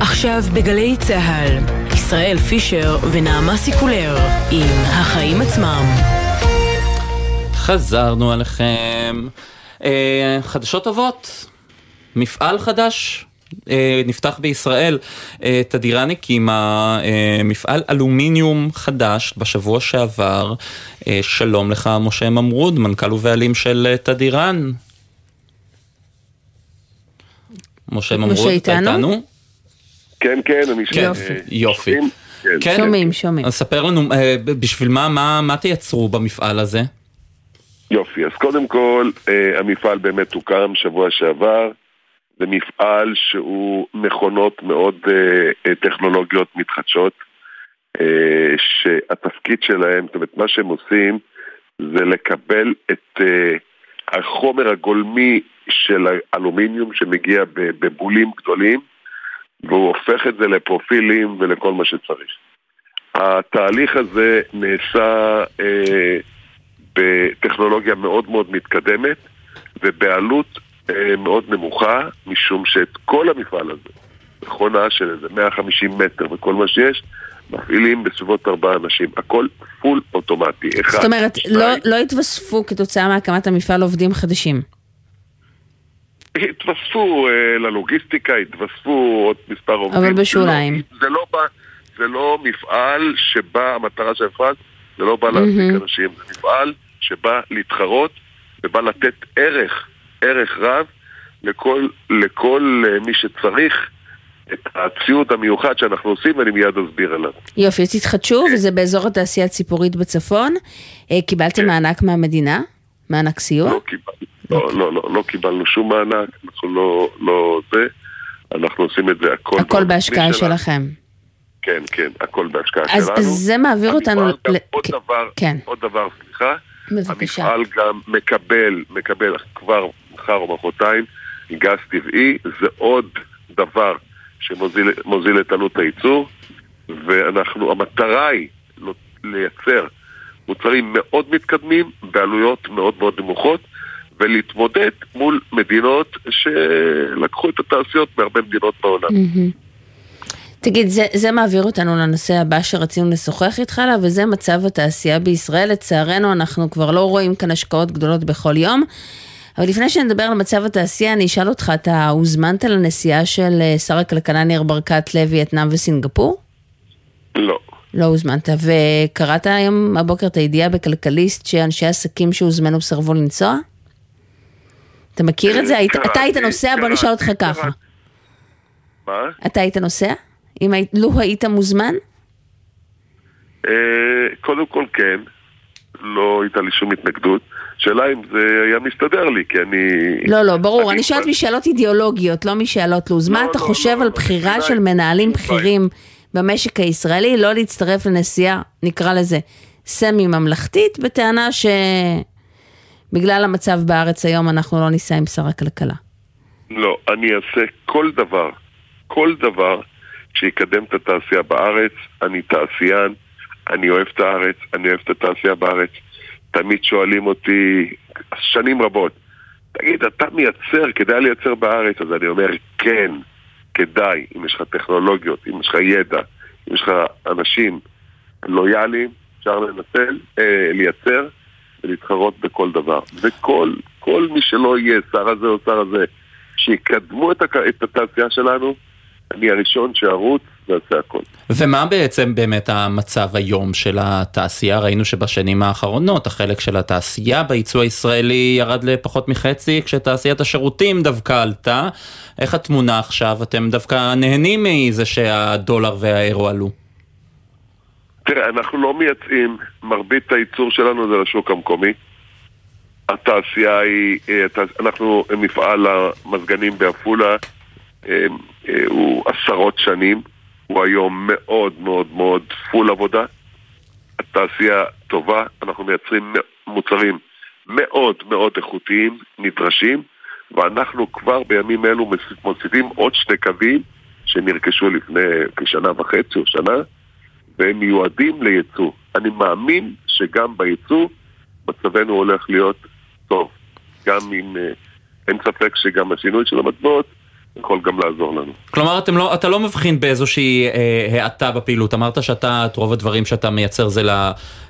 עכשיו בגלי צה"ל, ישראל פישר ונעמה סיקולר עם החיים עצמם. חזרנו עליכם. אה, חדשות טובות, מפעל חדש. אה, נפתח בישראל, אה, תדירן הקימה אה, מפעל אלומיניום חדש בשבוע שעבר. אה, שלום לך משה ממרוד, מנכ"ל ובעלים של אה, תדירן. משה ממרוד, אתה איתנו? כן, כן, אני כן, יופי. יופי. כן. כן. שומעים, שומעים. אז ספר לנו, אה, בשביל מה, מה, מה תייצרו במפעל הזה? יופי, אז קודם כל, אה, המפעל באמת הוקם שבוע שעבר. זה מפעל שהוא מכונות מאוד אה, אה, טכנולוגיות מתחדשות, אה, שהתפקיד שלהם, זאת אומרת, מה שהם עושים זה לקבל את אה, החומר הגולמי של האלומיניום שמגיע ב- בבולים גדולים, והוא הופך את זה לפרופילים ולכל מה שצריך. התהליך הזה נעשה אה, בטכנולוגיה מאוד מאוד מתקדמת ובעלות אה, מאוד נמוכה, משום שאת כל המפעל הזה, מכונה של איזה 150 מטר וכל מה שיש, מפעילים בסביבות ארבעה אנשים. הכל פול אוטומטי. אחד, זאת אומרת, שניים. לא, לא התווספו כתוצאה מהקמת המפעל עובדים חדשים. התווספו אה, ללוגיסטיקה, התווספו עוד מספר עובדים. אבל בשוליים. זה לא, זה לא, זה לא מפעל שבא, המטרה של המפעל, זה לא בא להעסיק מהמם. אנשים, זה מפעל שבא להתחרות ובא לתת ערך, ערך רב לכל, לכל אה, מי שצריך את הציוד המיוחד שאנחנו עושים, ואני מיד אסביר עליו. יופי, אז תתחדשו, וזה באזור התעשייה הציפורית בצפון. אה, קיבלתם מענק מהמדינה? מענק סיוע? לא, קיבל, לא, לא, לא, לא קיבלנו שום מענק, אנחנו לא, לא זה, אנחנו עושים את זה הכל... הכל בהשקעה. שלכם. כן, כן, הכל בהשקעה אז שלנו. אז זה מעביר אותנו... גם ל- עוד כן, דבר, כן, עוד דבר, סליחה. בבקשה. המפעל גם מקבל, מקבל כבר מחר או מחרתיים גז טבעי, זה עוד דבר שמוזיל מוזיל את עלות הייצור, ואנחנו, המטרה היא לא- לייצר מוצרים מאוד מתקדמים בעלויות מאוד מאוד נמוכות, ולהתמודד מול מדינות שלקחו את התעשיות בהרבה מדינות בעולם. תגיד, זה, זה מעביר אותנו לנושא הבא שרצינו לשוחח איתך עליו, וזה מצב התעשייה בישראל. לצערנו, אנחנו כבר לא רואים כאן השקעות גדולות בכל יום. אבל לפני שנדבר על מצב התעשייה, אני אשאל אותך, אתה הוזמנת לנסיעה של אה, שר הכלכלה ניר ברקת לווייטנאם וסינגפור? לא. לא הוזמנת. וקראת היום הבוקר את הידיעה בכלכליסט שאנשי עסקים שהוזמנו סירבו לנסוע? אתה מכיר את זה? אתה היית נוסע? בוא נשאל אותך ככה. מה? אתה היית נוסע? אם לו היית מוזמן? אה, קודם כל כן, לא הייתה לי שום התנגדות. שאלה אם זה היה מסתדר לי, כי אני... לא, לא, ברור, אני שואלת משאלות אידיאולוגיות, לא משאלות לו"ז. מה לא, אתה לא, חושב לא, על בחירה של מנהלים בכירים במשק הישראלי לא להצטרף לנסיעה, נקרא לזה, סמי-ממלכתית, בטענה שבגלל המצב בארץ היום אנחנו לא ניסע עם שר הכלכלה. לא, אני אעשה כל דבר, כל דבר שיקדם את התעשייה בארץ. אני תעשיין, אני אוהב את הארץ, אני אוהב את התעשייה בארץ. תמיד שואלים אותי, שנים רבות, תגיד, אתה מייצר, כדאי לייצר בארץ? אז אני אומר, כן, כדאי, אם יש לך טכנולוגיות, אם יש לך ידע, אם יש לך אנשים לויאליים, אפשר לנצל, אה, לייצר ולהתחרות בכל דבר. וכל כל מי שלא יהיה שר הזה או שר הזה, שיקדמו את, הק- את התעשייה שלנו, אני הראשון שארוץ ואעשה הכל. ומה בעצם באמת המצב היום של התעשייה? ראינו שבשנים האחרונות החלק של התעשייה בייצוא הישראלי ירד לפחות מחצי, כשתעשיית השירותים דווקא עלתה. איך התמונה עכשיו? אתם דווקא נהנים מזה שהדולר והאירו עלו. תראה, אנחנו לא מייצאים, מרבית הייצור שלנו זה לשוק המקומי. התעשייה היא, אה, אנחנו מפעל המזגנים בעפולה, אה, אה, הוא עשרות שנים, הוא היום מאוד מאוד מאוד פול עבודה. התעשייה טובה, אנחנו מייצרים מוצרים מאוד מאוד איכותיים, נדרשים, ואנחנו כבר בימים אלו מוס- מוסיפים עוד שני קווים שנרכשו לפני כשנה וחצי או שנה, והם מיועדים לייצוא. אני מאמין שגם בייצוא מצבנו הולך להיות טוב. גם אם אה, אין ספק שגם השינוי של המטבעות יכול גם לעזור לנו. כלומר, אתם לא, אתה לא מבחין באיזושהי אה, האטה בפעילות. אמרת שאתה, את רוב הדברים שאתה מייצר זה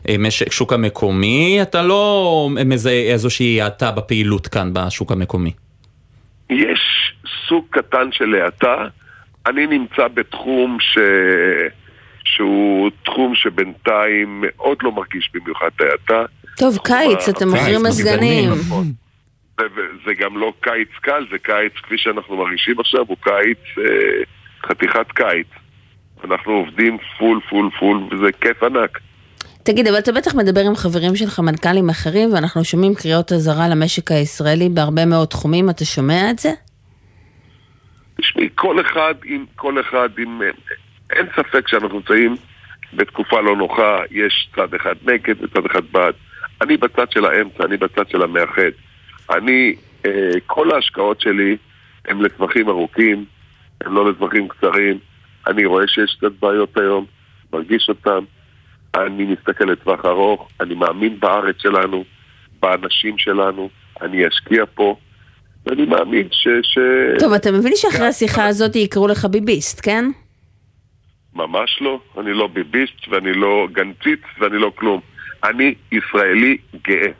למשק, שוק המקומי, אתה לא מזהה איזושהי האטה בפעילות כאן בשוק המקומי. יש סוג קטן של האטה. אני נמצא בתחום ש... שהוא תחום שבינתיים מאוד לא מרגיש במיוחד את ההאטה. טוב, קיץ, אתם מוכרים מזגנים. נכון. וזה גם לא קיץ קל, זה קיץ כפי שאנחנו מרגישים עכשיו, הוא קיץ, אה, חתיכת קיץ. אנחנו עובדים full full full, וזה כיף ענק. תגיד, אבל אתה בטח מדבר עם חברים שלך, מנכ"לים אחרים, ואנחנו שומעים קריאות אזהרה למשק הישראלי בהרבה מאוד תחומים, אתה שומע את זה? תשמעי, כל אחד עם, כל אחד עם... אין ספק שאנחנו נמצאים בתקופה לא נוחה, יש צד אחד נגד וצד אחד בעד. אני בצד של האמצע, אני בצד של המאחד. אני, אה, כל ההשקעות שלי הן לטווחים ארוכים, הן לא לטווחים קצרים. אני רואה שיש קצת בעיות היום, מרגיש אותן. אני מסתכל לטווח ארוך, אני מאמין בארץ שלנו, באנשים שלנו, אני אשקיע פה, ואני מאמין ש... ש... טוב, אתה מבין שאחרי השיחה הזאת יקראו לך ביביסט, כן? ממש לא. אני לא ביביסט ואני לא גנציץ ואני לא כלום. אני ישראלי גאה.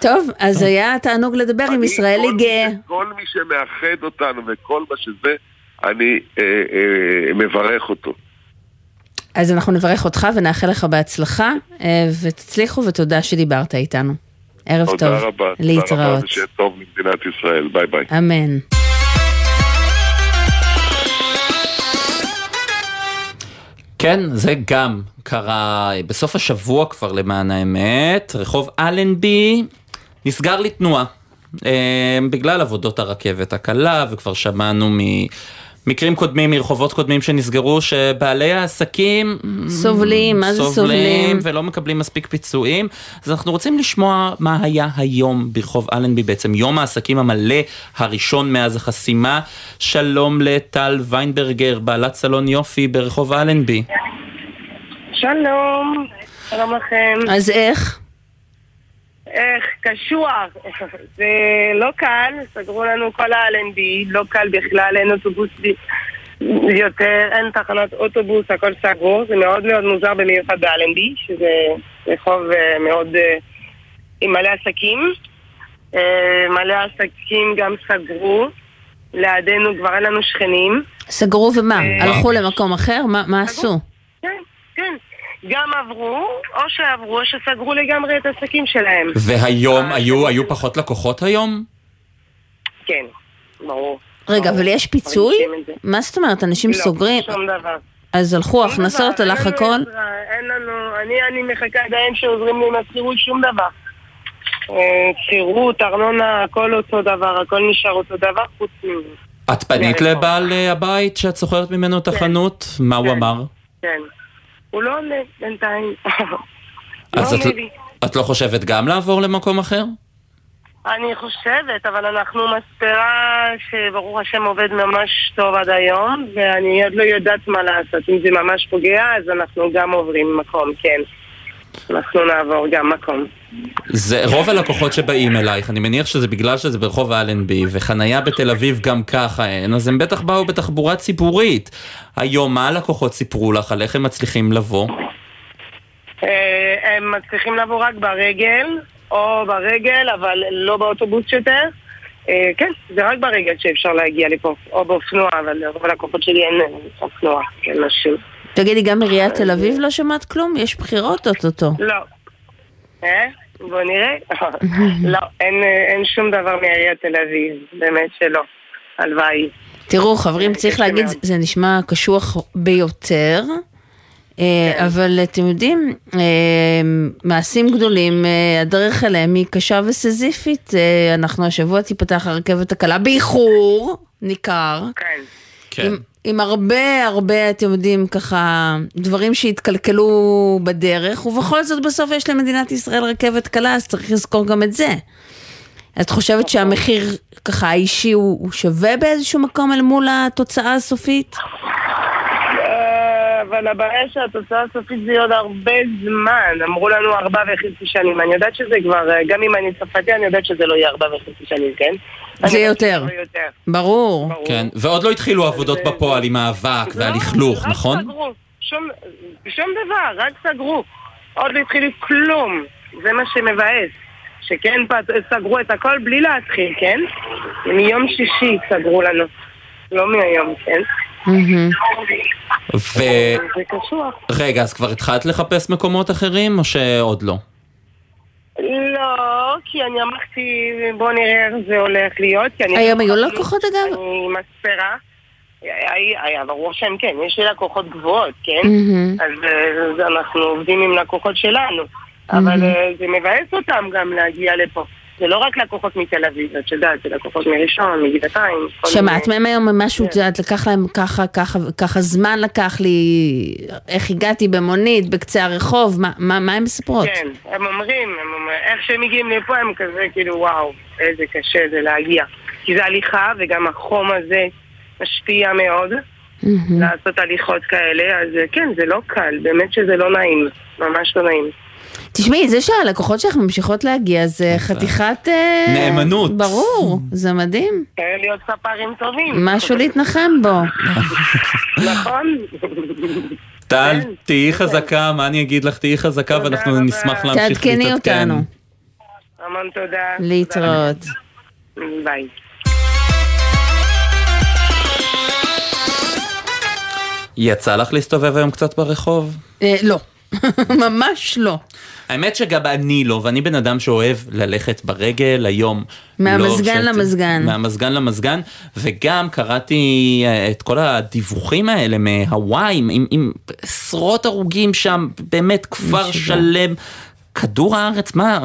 טוב, אז היה תענוג לדבר עם ישראלי כל גאה. מי- כל מי שמאחד אותנו וכל מה שזה, אני אה, אה, מברך אותו. אז אנחנו נברך אותך ונאחל לך בהצלחה, אה, ותצליחו ותודה שדיברת איתנו. ערב טוב. תודה רבה. תודה רבה להתראות. ושיהיה טוב למדינת ישראל. ביי ביי. אמן. כן, זה גם קרה בסוף השבוע כבר למען האמת. רחוב אלנבי נסגר לתנועה. אה, בגלל עבודות הרכבת הקלה, וכבר שמענו ממקרים קודמים, מרחובות קודמים שנסגרו, שבעלי העסקים סובלים, מה זה סובלים? ולא מקבלים מספיק פיצויים. אז אנחנו רוצים לשמוע מה היה היום ברחוב אלנבי, בעצם יום העסקים המלא הראשון מאז החסימה. שלום לטל ויינברגר, בעלת סלון יופי ברחוב אלנבי. שלום, שלום לכם. אז איך? איך, קשוח. זה לא קל, סגרו לנו כל ה-LNB, לא קל בכלל, אין אוטובוס יותר, אין תחנת אוטובוס, הכל סגור. זה מאוד מאוד מוזר במיוחד ב-LNB, שזה רחוב אה, מאוד אה, עם מלא עסקים. אה, מלא עסקים גם סגרו. לידינו כבר אין לנו שכנים. סגרו ומה? הלכו למקום אחר? מה- מה עשו? כן, כן. גם עברו, או שעברו, או שסגרו לגמרי את העסקים שלהם. והיום, היו, היו פחות לקוחות היום? כן, ברור. רגע, אבל יש פיצוי? מה זאת אומרת, אנשים לא, סוגרים? שום דבר. אז הלכו הכנסות, הלך הכל? אין לנו, אני, אני מחכה עדיין שעוזרים לי עם השכירות, שום דבר. אה, שכירות, ארנונה, הכל אותו דבר, הכל נשאר אותו דבר, חוץ מזה. את פנית לבעל אה, הבית שאת שוכרת ממנו את החנות? מה הוא אמר? כן. הוא לא עונה בינתיים. אז לא את. את לא חושבת גם לעבור למקום אחר? אני חושבת, אבל אנחנו מספרה שברוך השם עובד ממש טוב עד היום, ואני עוד לא יודעת מה לעשות. אם זה ממש פוגע, אז אנחנו גם עוברים מקום, כן. אנחנו נעבור גם מקום. זה רוב הלקוחות שבאים אלייך, אני מניח שזה בגלל שזה ברחוב אלנבי, וחנייה בתל אביב גם ככה אין, אז הם בטח באו בתחבורה ציבורית. היום, מה הלקוחות סיפרו לך על איך הם מצליחים לבוא? אה, הם מצליחים לבוא רק ברגל, או ברגל, אבל לא באוטובוס יותר. אה, כן, זה רק ברגל שאפשר להגיע לפה, או באופנוע, אבל לרוב הלקוחות שלי אין אופנוע, כן, נשים. תגידי, גם עיריית תל אביב לא שמעת כלום? יש בחירות אוטוטו. לא. אה? בוא נראה. לא, אין, אה, אין שום דבר מעיריית תל אביב, באמת שלא. הלוואי. תראו, חברים, צריך להגיד, זה נשמע קשוח ביותר, אה, אבל אתם יודעים, אה, מעשים גדולים, אה, הדרך אליהם היא קשה וסזיפית. אה, אנחנו השבוע תיפתח הרכבת הקלה באיחור ניכר. כן. עם, הרבה הרבה, אתם יודעים, ככה, דברים שהתקלקלו בדרך, ובכל זאת בסוף יש למדינת ישראל רכבת קלה, אז צריך לזכור גם את זה. את חושבת שהמחיר ככה האישי הוא, הוא שווה באיזשהו מקום אל מול התוצאה הסופית? אבל הבעיה שהתוצאה הסופית זה עוד הרבה זמן. אמרו לנו ארבע וחצי שנים. אני יודעת שזה כבר, אה, גם אם אני צרפתי, אני יודעת שזה לא יהיה ארבע וחצי שנים, כן? זה יותר. לא יותר. ברור. כן, ועוד לא התחילו עבודות בפועל עם האבק והלכלוך, נכון? סגרו. שום, שום דבר, רק סגרו. עוד לא התחילו כלום. זה מה שמבאס. שכן פת- סגרו את הכל בלי להתחיל, כן? מיום שישי סגרו לנו. לא מהיום, כן? ו... זה קשוח. רגע, אז כבר התחלת לחפש מקומות אחרים, או שעוד לא? לא, כי אני אמרתי, בוא נראה איך זה הולך להיות. היום היו לקוחות אגב? אני מספרה. היה, היה, ברור שהם כן, יש לי לקוחות גבוהות, כן? אז אנחנו עובדים עם לקוחות שלנו. אבל אה, זה מבאס אותם גם להגיע לפה. זה לא רק לקוחות מתל אביב, את יודעת, זה לקוחות מראשון, מגבעתיים. שמעת מהם היום משהו, את יודעת, לקח להם ככה, ככה, ככה זמן לקח לי, איך הגעתי במונית, בקצה הרחוב, מה, מה, מה הם מספרות? כן, הם אומרים, הם אומרים, איך שהם מגיעים לפה הם כזה כאילו וואו, איזה קשה זה להגיע. כי זה הליכה וגם החום הזה משפיע מאוד מהמם. לעשות הליכות כאלה, אז כן, זה לא קל, באמת שזה לא נעים, ממש לא נעים. תשמעי, זה שהלקוחות שלך ממשיכות להגיע, זה חתיכת... אה, נאמנות. ברור, זה מדהים. צריך להיות ספרים טובים. משהו להתנחם בו. נכון? טל, תהיי חזקה, מה אני אגיד לך? תהיי חזקה ואנחנו נשמח להמשיך תעדכני להתעדכן. אותנו. המון תודה. להתראות. ביי. יצא לך להסתובב היום קצת ברחוב? אה, לא, ממש לא. האמת שגם אני לא, ואני בן אדם שאוהב ללכת ברגל היום. מהמזגן לא למזגן. מהמזגן למזגן, וגם קראתי אה, את כל הדיווחים האלה מהוואי, עם, עם עשרות הרוגים שם, באמת כפר שלם כדור הארץ, מה,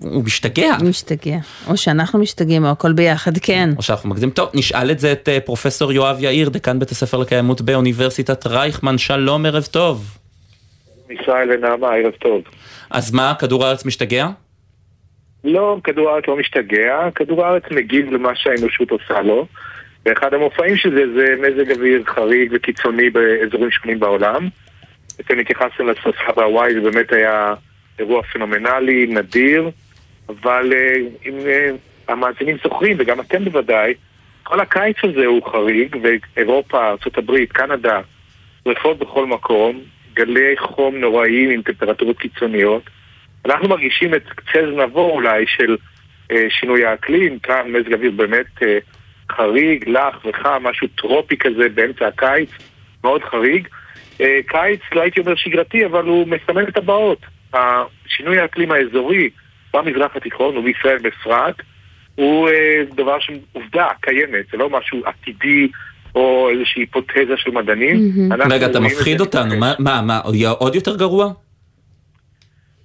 הוא משתגע. הוא משתגע. או שאנחנו משתגעים, או הכל ביחד, כן. או שאנחנו מקדים. טוב, נשאל את זה את אה, פרופסור יואב יאיר, דיקן בית הספר לקיימות באוניברסיטת רייכמן, שלום, ערב טוב. ישראל ונעמה, ערב טוב. אז מה, כדור הארץ משתגע? לא, כדור הארץ לא משתגע, כדור הארץ מגיב למה שהאנושות עושה לו. ואחד המופעים של זה זה מזג אוויר חריג וקיצוני באזורים שונים בעולם. אתם התייחסתם לשרפה בהוואי, זה באמת היה אירוע פנומנלי, נדיר, אבל אה, אם אה, המאזינים זוכרים, וגם אתם בוודאי, כל הקיץ הזה הוא חריג, ואירופה, ארה"ב, קנדה, שרפות בכל מקום, גלי חום נוראיים עם טמפרטורות קיצוניות. אנחנו מרגישים את קצה זנבו אולי של אה, שינוי האקלים, כאן מזג אוויר באמת אה, חריג, לח וחם, משהו טרופי כזה באמצע הקיץ, מאוד חריג. אה, קיץ, לא הייתי אומר שגרתי, אבל הוא מסמן את הבאות. שינוי האקלים האזורי במזרח התיכון ובישראל בפרט הוא אה, דבר שעובדה קיימת, זה לא משהו עתידי או איזושהי היפותזה של מדענים. רגע, אתה מפחיד אותנו. מה, מה, יהיה עוד יותר גרוע?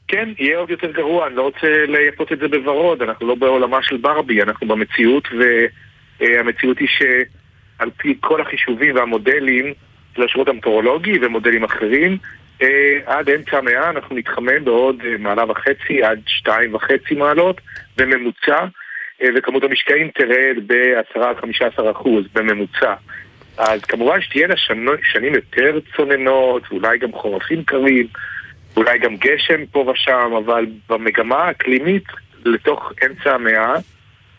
כן, יהיה עוד יותר גרוע, אני לא רוצה לייפות את זה בוורוד, אנחנו לא בעולמה של ברבי, אנחנו במציאות, והמציאות היא שעל פי כל החישובים והמודלים של השירות המטאורולוגי ומודלים אחרים, אה, עד אמצע המאה אנחנו נתחמם בעוד אה, מעלה וחצי עד שתיים וחצי מעלות בממוצע, וכמות המשקעים תרד ב-10-15% בממוצע. אז כמובן שתהיינה שנים יותר צוננות, ואולי גם חורפים קרים, ואולי גם גשם פה ושם, אבל במגמה האקלימית לתוך אמצע המאה,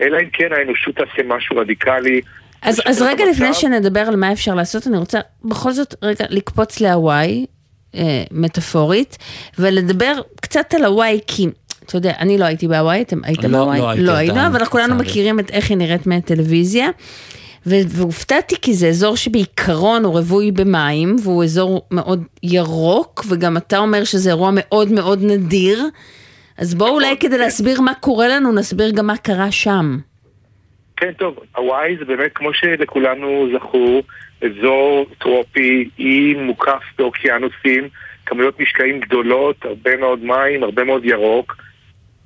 אלא אם כן האנושות תעשה משהו רדיקלי. אז, אז רגע לפני שנדבר על מה אפשר לעשות, אני רוצה בכל זאת רגע לקפוץ להוואי, אה, מטאפורית, ולדבר קצת על הוואי, כי אתה יודע, אני לא הייתי בהוואי, אתם הייתם לא, בהוואי? לא הייתי לא עדיין, היינו, אבל כולנו. מכירים את איך היא נראית מהטלוויזיה. והופתעתי כי זה אזור שבעיקרון הוא רווי במים, והוא אזור מאוד ירוק, וגם אתה אומר שזה אירוע מאוד מאוד נדיר. אז בואו אולי כדי להסביר מה קורה לנו, נסביר גם מה קרה שם. כן, טוב, הוואי זה באמת, כמו שלכולנו זכור, אזור טרופי, אי מוקף באוקיינוסים, כמויות משקעים גדולות, הרבה מאוד מים, הרבה מאוד ירוק.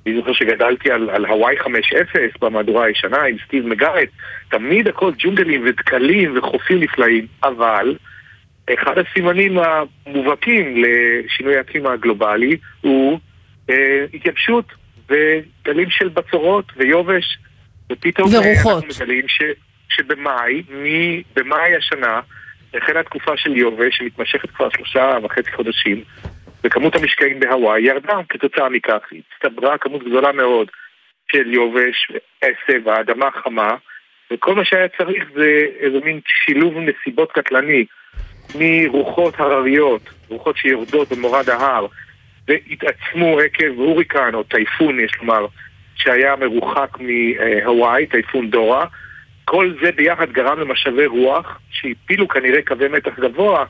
אני זוכר שגדלתי על, על הוואי 5-0 במהדורה הישנה עם סטיב מגארט, תמיד הכל ג'ונגלים ודקלים וחופים נפלאים, אבל אחד הסימנים המובהקים לשינוי האקלים הגלובלי הוא אה, התייבשות וגלים של בצורות ויובש, ופתאום אה, ורוחות. אנחנו מגלים ש, שבמאי, מ- במאי השנה, החלה תקופה של יובש שמתמשכת כבר שלושה וחצי חודשים, וכמות המשקעים בהוואי ירדה כתוצאה מכך, הצטברה כמות גדולה מאוד של יובש, עשב, האדמה חמה, וכל מה שהיה צריך זה איזה מין שילוב נסיבות קטלני מרוחות הרריות, רוחות שיורדות במורד ההר, והתעצמו עקב הוריקן או טייפון, יש לומר, שהיה מרוחק מהוואי, טייפון דורה. כל זה ביחד גרם למשאבי רוח שהפילו כנראה קווי מתח גבוה,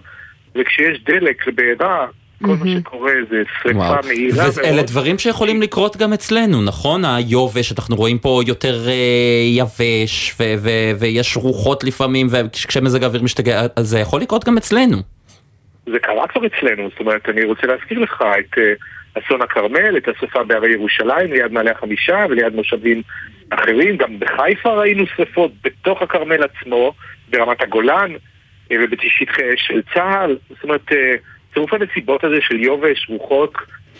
וכשיש דלק לבעירה, כל מה שקורה זה שרפה וואו. מהירה מאוד. דברים שיכולים לקרות גם אצלנו, נכון? היובש, אנחנו רואים פה יותר אה, יבש, ו- ו- ויש רוחות לפעמים, וכשמזג האוויר משתגע, אז זה יכול לקרות גם אצלנו. זה קרה כבר אצלנו, זאת אומרת, אני רוצה להזכיר לך את אה, אסון הכרמל, את השרפה בהרי ירושלים, ליד מעלה החמישה וליד מושבים אחרים, גם בחיפה ראינו שרפות בתוך הכרמל עצמו, ברמת הגולן אה, ובשטחי אש של צה"ל, זאת אומרת, אה, צירוף הנסיבות הזה של יובש, רוחות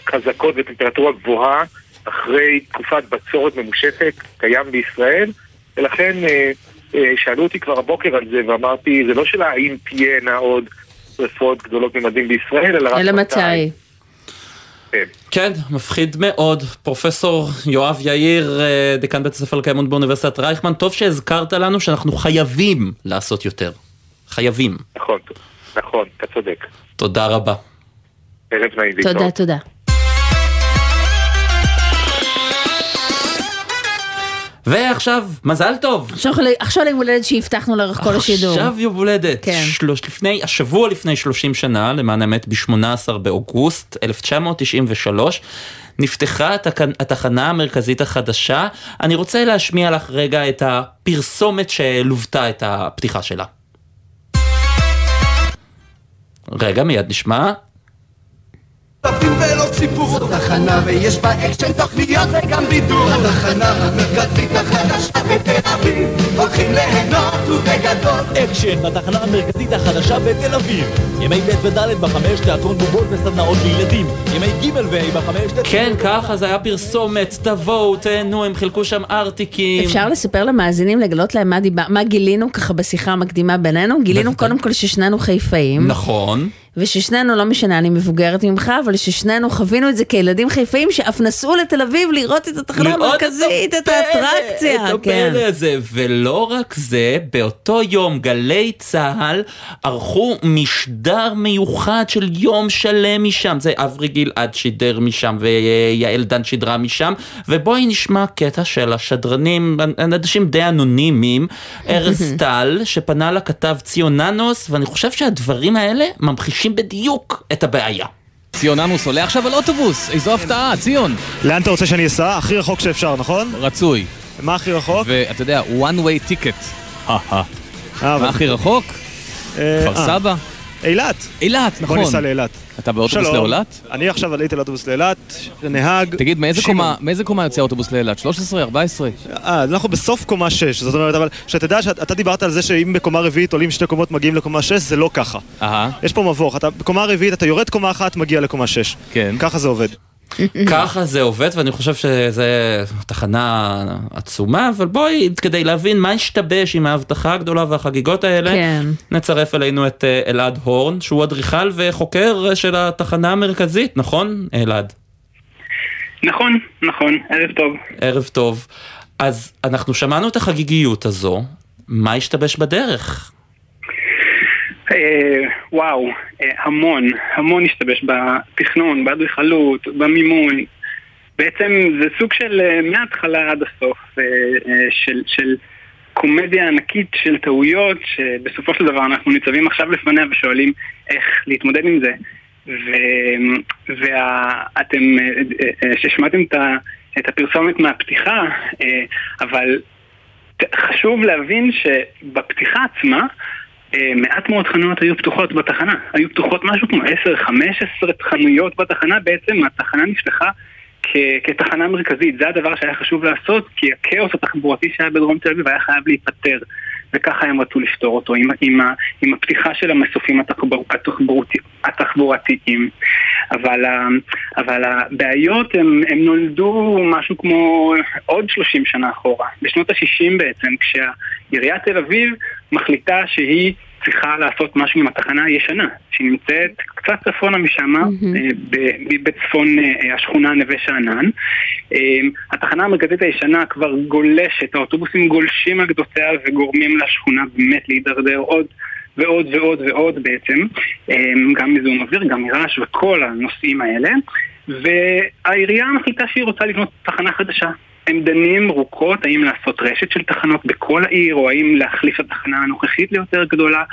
חזקות וטמפרטורה גבוהה אחרי תקופת בצורת ממושכת קיים בישראל, ולכן אה, אה, שאלו אותי כבר הבוקר על זה ואמרתי, זה לא שאלה האם תהיינה עוד שרפות גדולות ממדים בישראל, אלא רק אלא מתי? כן, מפחיד מאוד. פרופסור יואב יאיר, אה, דיקן בית הספר לקיימות באוניברסיטת רייכמן, טוב שהזכרת לנו שאנחנו חייבים לעשות יותר. חייבים. נכון, נכון, אתה צודק. תודה רבה. ערב נעים תודה, תודה. ועכשיו, מזל טוב. עכשיו, עכשיו ליום הולדת שהבטחנו לאורך כל השידור. עכשיו יום הולדת. כן. שלוש, לפני, השבוע לפני 30 שנה, למען האמת ב-18 באוגוסט 1993, נפתחה התק... התחנה המרכזית החדשה. אני רוצה להשמיע לך רגע את הפרסומת שלוותה את הפתיחה שלה. רגע, מיד נשמע. תחנה ויש בה אקשן תוכניות וגם בידור. התחנה המרכזית החדשה בתל אביב הולכים ליהנות ובגדול אקשן בתחנה המרכזית החדשה בתל אביב ימי ב' וד' בחמש תיאטרון בובות וסדנאות לילדים ימי ג' וה' בחמש כן, ככה זה היה פרסומת, תבואו, תהנו, הם חילקו שם ארטיקים. אפשר לספר למאזינים, לגלות להם מה, דיבר, מה גילינו ככה בשיחה המקדימה בינינו? גילינו קודם כל ששנינו חיפאים. נכון. וששנינו, לא משנה, אני מבוגרת ממך, אבל ששנינו חווינו את זה כילדים חיפאים שאף נסעו לתל אביב לראות את התחנה את המרכזית, את האטרקציה. את כן. הפלא הזה, ולא רק זה, באותו יום גלי צה"ל ערכו משדר מיוחד של יום שלם משם, זה אברי גלעד שידר משם ויעל דן שידרה משם, ובואי נשמע קטע של השדרנים, אנשים די אנונימיים, ארז טל, שפנה לכתב ציון ננוס, ואני חושב שהדברים האלה ממחישים בדיוק את הבעיה. ציון עמוס עולה עכשיו על אוטובוס, איזו הפתעה, ציון. לאן אתה רוצה שאני אסע? הכי רחוק שאפשר, נכון? רצוי. מה הכי רחוק? ואתה יודע, one way ticket. אה, מה הכי רחוק? כפר אה, סבא? אילת. אילת, נכון. בוא ניסע לאילת. אתה באוטובוס. לאילת? אני עכשיו עליתי לאוטובוס לאילת, נהג. תגיד, מאיזה. קומה- מאיזה קומה יוצא האוטובוס לאילת? 13? 14? אה, אנחנו בסוף קומה 6, זאת אומרת, אבל שתדע שאתה דיברת על זה שאם בקומה רביעית עולים שתי קומות מגיעים לקומה 6, זה לא ככה. אהה. יש פה מבוך, אתה בקומה רביעית אתה יורד קומה אחת, מגיע לקומה 6. כן. ככה זה עובד. ככה זה עובד ואני חושב שזה תחנה עצומה אבל בואי כדי להבין מה השתבש עם ההבטחה הגדולה והחגיגות האלה כן. נצרף אלינו את אה, אלעד הורן שהוא אדריכל וחוקר של התחנה המרכזית נכון אלעד? נכון, נכון, ערב טוב. ערב טוב אז אנחנו שמענו את החגיגיות הזו מה השתבש בדרך? אה, וואו, אה, המון, המון השתבש בתכנון, באדריכלות, במימון. בעצם זה סוג של אה, מההתחלה עד הסוף של, של קומדיה ענקית של טעויות שבסופו של דבר אנחנו ניצבים עכשיו לפניה ושואלים איך להתמודד עם זה. ואתם, ששמעתם את הפרסומת מהפתיחה, אבל חשוב להבין שבפתיחה עצמה מעט מאוד חנויות היו פתוחות בתחנה. היו פתוחות משהו כמו 10-15 חנויות בתחנה, בעצם התחנה נפתחה כ- כתחנה מרכזית. זה הדבר שהיה חשוב לעשות, כי הכאוס התחבורתי שהיה בדרום תל אביב היה חייב להיפתר. וככה הם רצו לפתור אותו, עם, עם, עם הפתיחה של המסופים התחבור, התחבורתי, התחבורתיים. אבל, אבל הבעיות הם, הם נולדו משהו כמו עוד 30 שנה אחורה, בשנות ה-60 בעצם, כשעיריית תל אביב מחליטה שהיא צריכה לעשות משהו עם התחנה הישנה, שנמצאת קצת צפונה משם, ב- בצפון אה, השכונה נווה שאנן. אה, התחנה המרכזית הישנה כבר גולשת, האוטובוסים גולשים על גדותיה וגורמים לשכונה באמת להידרדר עוד ועוד ועוד ועוד בעצם, גם מזיהום אוויר, גם מרעש וכל הנושאים האלה. והעירייה מחליטה שהיא רוצה לבנות תחנה חדשה. הם דנים ארוכות האם לעשות רשת של תחנות בכל העיר, או האם להחליף את התחנה הנוכחית ליותר גדולה,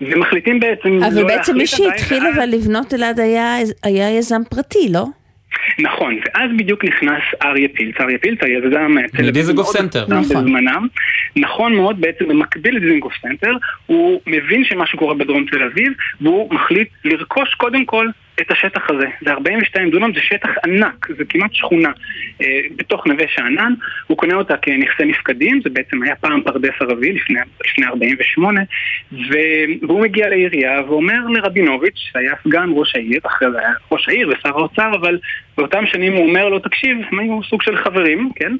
ומחליטים בעצם אבל לא בעצם מי שהתחיל אבל לבנות אלעד היה, היה יזם פרטי, לא? נכון, ואז בדיוק נכנס אריה פילץ. אריה פילץ, היזם תל אביב דיזנגוף מאוד סנטר. נכון. בזמנם. נכון מאוד, בעצם במקביל לדיזנגוף סנטר, הוא מבין שמשהו קורה בדרום תל אביב, והוא מחליט לרכוש קודם כל את השטח הזה. זה 42 דונם, זה שטח ענק, זה כמעט שכונה אה, בתוך נווה שאנן. הוא קונה אותה כנכסי נפקדים, זה בעצם היה פעם פרדס ערבי לפני, לפני 48, ו- והוא מגיע לעירייה ואומר לרבינוביץ', שהיה סגן ראש העיר, אחרי זה היה ראש העיר ושר האוצר, אבל באותם שנים הוא אומר לו, תקשיב, הם היו סוג של חברים, כן?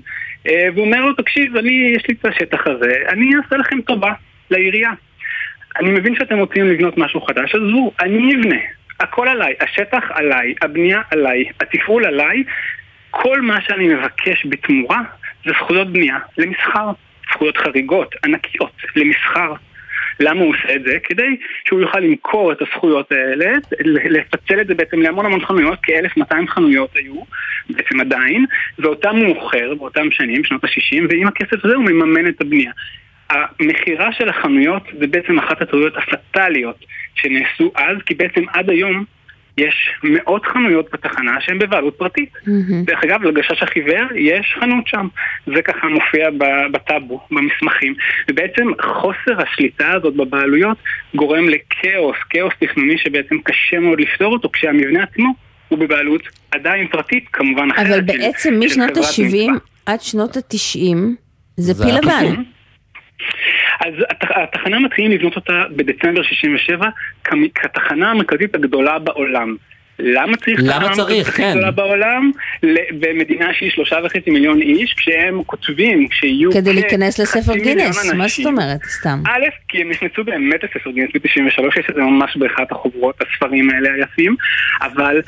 אה, והוא אומר לו, תקשיב, אני, יש לי את השטח הזה, אני אעשה לכם טובה לעירייה. אני מבין שאתם רוצים לבנות משהו חדש, אז זו, אני אבנה. הכל עליי, השטח עליי, הבנייה עליי, התפעול עליי. כל מה שאני מבקש בתמורה זה זכויות בנייה למסחר, זכויות חריגות, ענקיות, למסחר. למה הוא עושה את זה? כדי שהוא יוכל למכור את הזכויות האלה, לפצל את זה בעצם להמון המון חנויות, כ-1200 חנויות היו, בעצם עדיין, ואותם הוא מוכר באותם שנים, שנות ה-60, ועם הכסף הזה הוא מממן את הבנייה. המכירה של החנויות זה בעצם אחת הטעויות הפטאליות שנעשו אז, כי בעצם עד היום יש מאות חנויות בתחנה שהן בבעלות פרטית. דרך אגב, לגשש החיוור יש חנות שם. זה ככה מופיע בטאבו, במסמכים. ובעצם חוסר השליטה הזאת בבעלויות גורם לכאוס, כאוס תכנוני שבעצם קשה מאוד לפתור אותו, כשהמבנה עצמו הוא בבעלות עדיין פרטית כמובן אחרת. אבל בעצם משנות חברת ה-70 מפעל. עד שנות ה-90 זה זה פיל לבן. אז הת- התחנה מתחילים לבנות אותה בדצמבר 67 כמ- כתחנה המרכזית הגדולה בעולם. למה צריך למה תחנה צריך? כן. הגדולה בעולם במדינה שהיא שלושה וחצי מיליון איש, כשהם כותבים שיהיו כדי להיכנס לספר גינס, מה. זאת אומרת? סתם. א', כי הם נכנסו באמת לספר גינס ב-93, יש את זה ממש באחת החוברות הספרים האלה היפים, אבל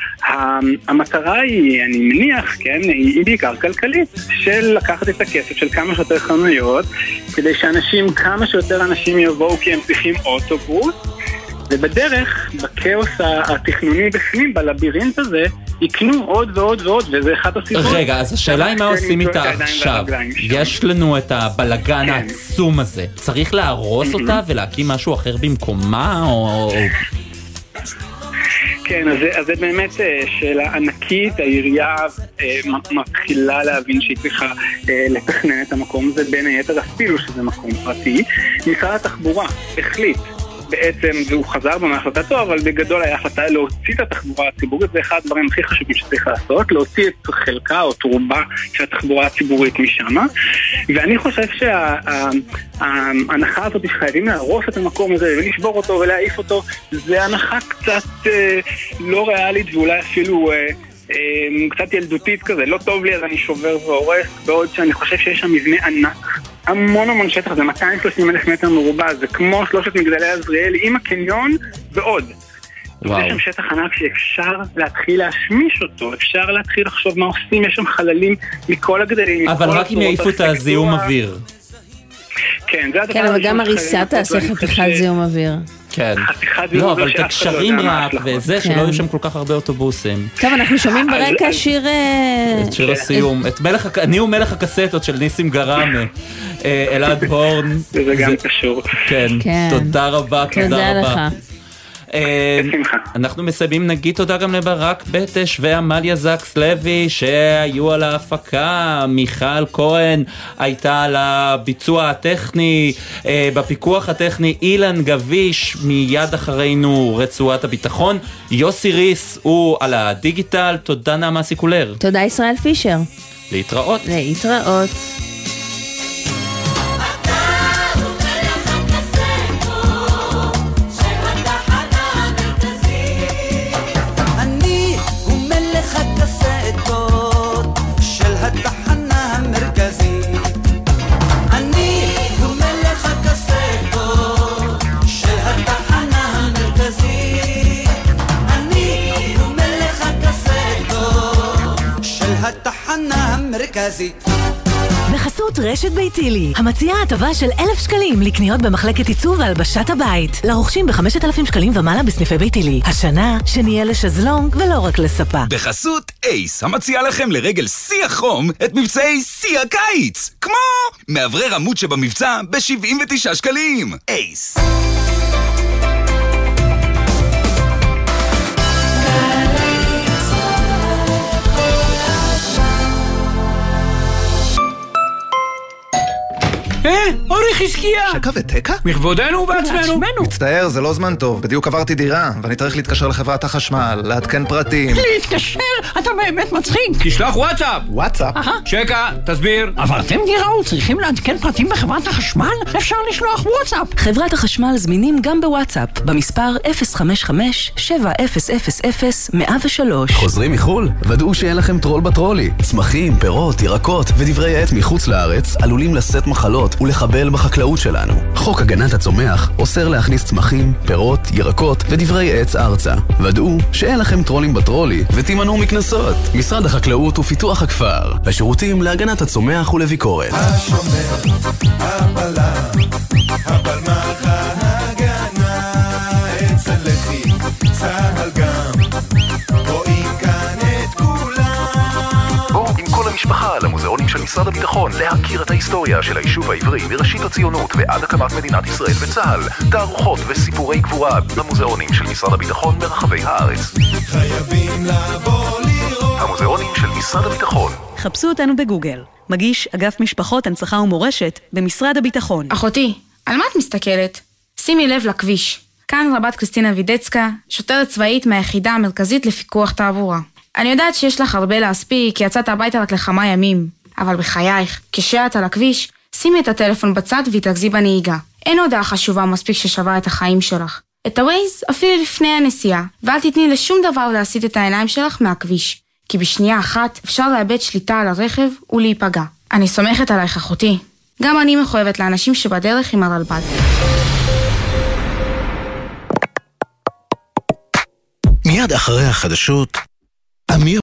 המטרה היא, אני מניח, כן, היא בעיקר כלכלית, של לקחת את הכסף של כמה שיותר חנויות, כדי שאנשים, כמה שיותר אנשים יבואו כי הם צריכים אוטובוס, ובדרך, בכאוס התכנוני בפנים, בלבירינט הזה, יקנו עוד ועוד ועוד, וזה אחת הסיבות. רגע, אז השאלה היא מה כן, עושים איתה עכשיו. יש לנו את הבלגן העצום הזה. צריך להרוס אותה ולהקים משהו אחר במקומה, או... כן, אז, זה- אז זה באמת אה, שאלה ענקית, העירייה אה, מתחילה להבין שהיא צריכה אה, לתכנן את המקום הזה, בין היתר אפילו שזה מקום פרטי. משרד התחבורה החליט בעצם, והוא חזר בו מהחלטתו, אבל בגדול היה החלטה להוציא את התחבורה הציבורית, זה אחד הדברים הכי חשובים שצריך לעשות, להוציא את חלקה או את רובה של התחבורה הציבורית משם. ואני חושב שההנחה הזאת שחייבים להרוס את המקום הזה ולשבור אותו ולהעיף אותו, זה הנחה קצת אה, לא ריאלית ואולי אפילו... אה, קצת ילדותית כזה, לא טוב לי אז אני שובר והורס, בעוד שאני חושב שיש שם מבנה ענק, המון המון שטח, זה 230 אלף מטר מרובע, זה כמו שלושת מגדלי עזריאל עם הקניון ועוד. וואו. יש שם שטח ענק שאפשר להתחיל להשמיש אותו, אפשר להתחיל לחשוב מה עושים, יש שם חללים מכל הגדלים. אבל מכל רק אם יעיפו את הזיהום. אוויר. כן, זה הדבר כן, אבל גם הריסה תעשה חתיכת זיהום אוויר. כן. חתיכת לא, אבל את הקשרים רק. וזה, שלא כן. יהיו שם כל כך הרבה אוטובוסים. טוב, אנחנו שומעים ברקע אז- שיר... אה, את שיר הסיום, את מלך, הק- אני הוא מלך הקסטות של ניסים גראמה, אה, אלעד הורן. זה גם קשור. כן, כן. תודה רבה, תודה תודה לך. רבה. אה, אנחנו מסיימים, נגיד תודה גם לברק בטש ועמליה זקס לוי שהיו על ההפקה, מיכל כהן הייתה על הביצוע הטכני, אה, בפיקוח הטכני אילן גביש מיד אחרינו רצועת הביטחון, יוסי ריס הוא על הדיגיטל, תודה נעמה סיקולר, תודה ישראל פישר. להתראות. להתראות. המרכזית. בחסות רשת ביתילי, המציעה הטבה של אלף שקלים לקניות במחלקת עיצוב והלבשת הבית. לרוכשים בחמשת אלפים שקלים ומעלה בסניפי ביתילי. השנה, שנהיה לשזלונג ולא רק לספה. בחסות אייס, המציע לכם לרגל שיא החום את מבצעי שיא הקיץ! כמו מאוורר עמוד שבמבצע ב-79 שקלים! אייס! אה, אורי חזקיה! שקע ותקע? מכבודנו ובעצמנו. מצטער, זה לא זמן טוב. בדיוק עברתי דירה, ואני צריך להתקשר לחברת החשמל, לעדכן פרטים. להתקשר? אתה באמת מצחיק. תשלח וואטסאפ. וואטסאפ? שקע, תסביר. עברתם דירה וצריכים לעדכן פרטים בחברת החשמל? אפשר לשלוח וואטסאפ. חברת החשמל זמינים גם בוואטסאפ, במספר 055-7000-103. חוזרים מחו"ל? ודאו שאין לכם טרול בטרולי. צמחים, פירות, ירקות ודברי עץ מחוץ לארץ עלולים לשאת מחלות ולחבל בחקלאות שלנו. חוק הגנת הצומח אוסר להכניס צמחים, פירות, ירקות ודברי עץ ארצה. ודאו שאין לכם טרולים בטרולי ותימנעו מקנסות. משרד החקלאות ופיתוח הכפר, השירותים להגנת הצומח ולביקורת. הבלמח ההגנה אצל לחי צהל המשפחה למוזיאונים של משרד הביטחון להכיר את ההיסטוריה של היישוב העברי מראשית הציונות ועד הקמת מדינת ישראל וצה"ל, תערוכות וסיפורי גבורה במוזיאונים של משרד הביטחון ברחבי הארץ. חייבים לבוא לראות המוזיאונים של משרד הביטחון חפשו אותנו בגוגל. מגיש אגף משפחות, הנצחה ומורשת במשרד הביטחון. אחותי, על מה את מסתכלת? שימי לב לכביש. כאן רבת קריסטינה וידצקה, שוטרת צבאית מהיחידה המרכזית לפיקוח תעבורה. אני יודעת שיש לך הרבה להספיק, כי יצאת הביתה רק לכמה ימים. אבל בחייך, כשאת על הכביש, שימי את הטלפון בצד והתרכזי בנהיגה. אין הודעה חשובה מספיק ששווה את החיים שלך. את הווייז אפילו לפני הנסיעה, ואל תתני לשום דבר להסיט את העיניים שלך מהכביש. כי בשנייה אחת אפשר לאבד שליטה על הרכב ולהיפגע. אני סומכת עלייך אחותי. גם אני מחויבת לאנשים שבדרך עם הרלב"ד. מיד אחרי החדשות, a mesma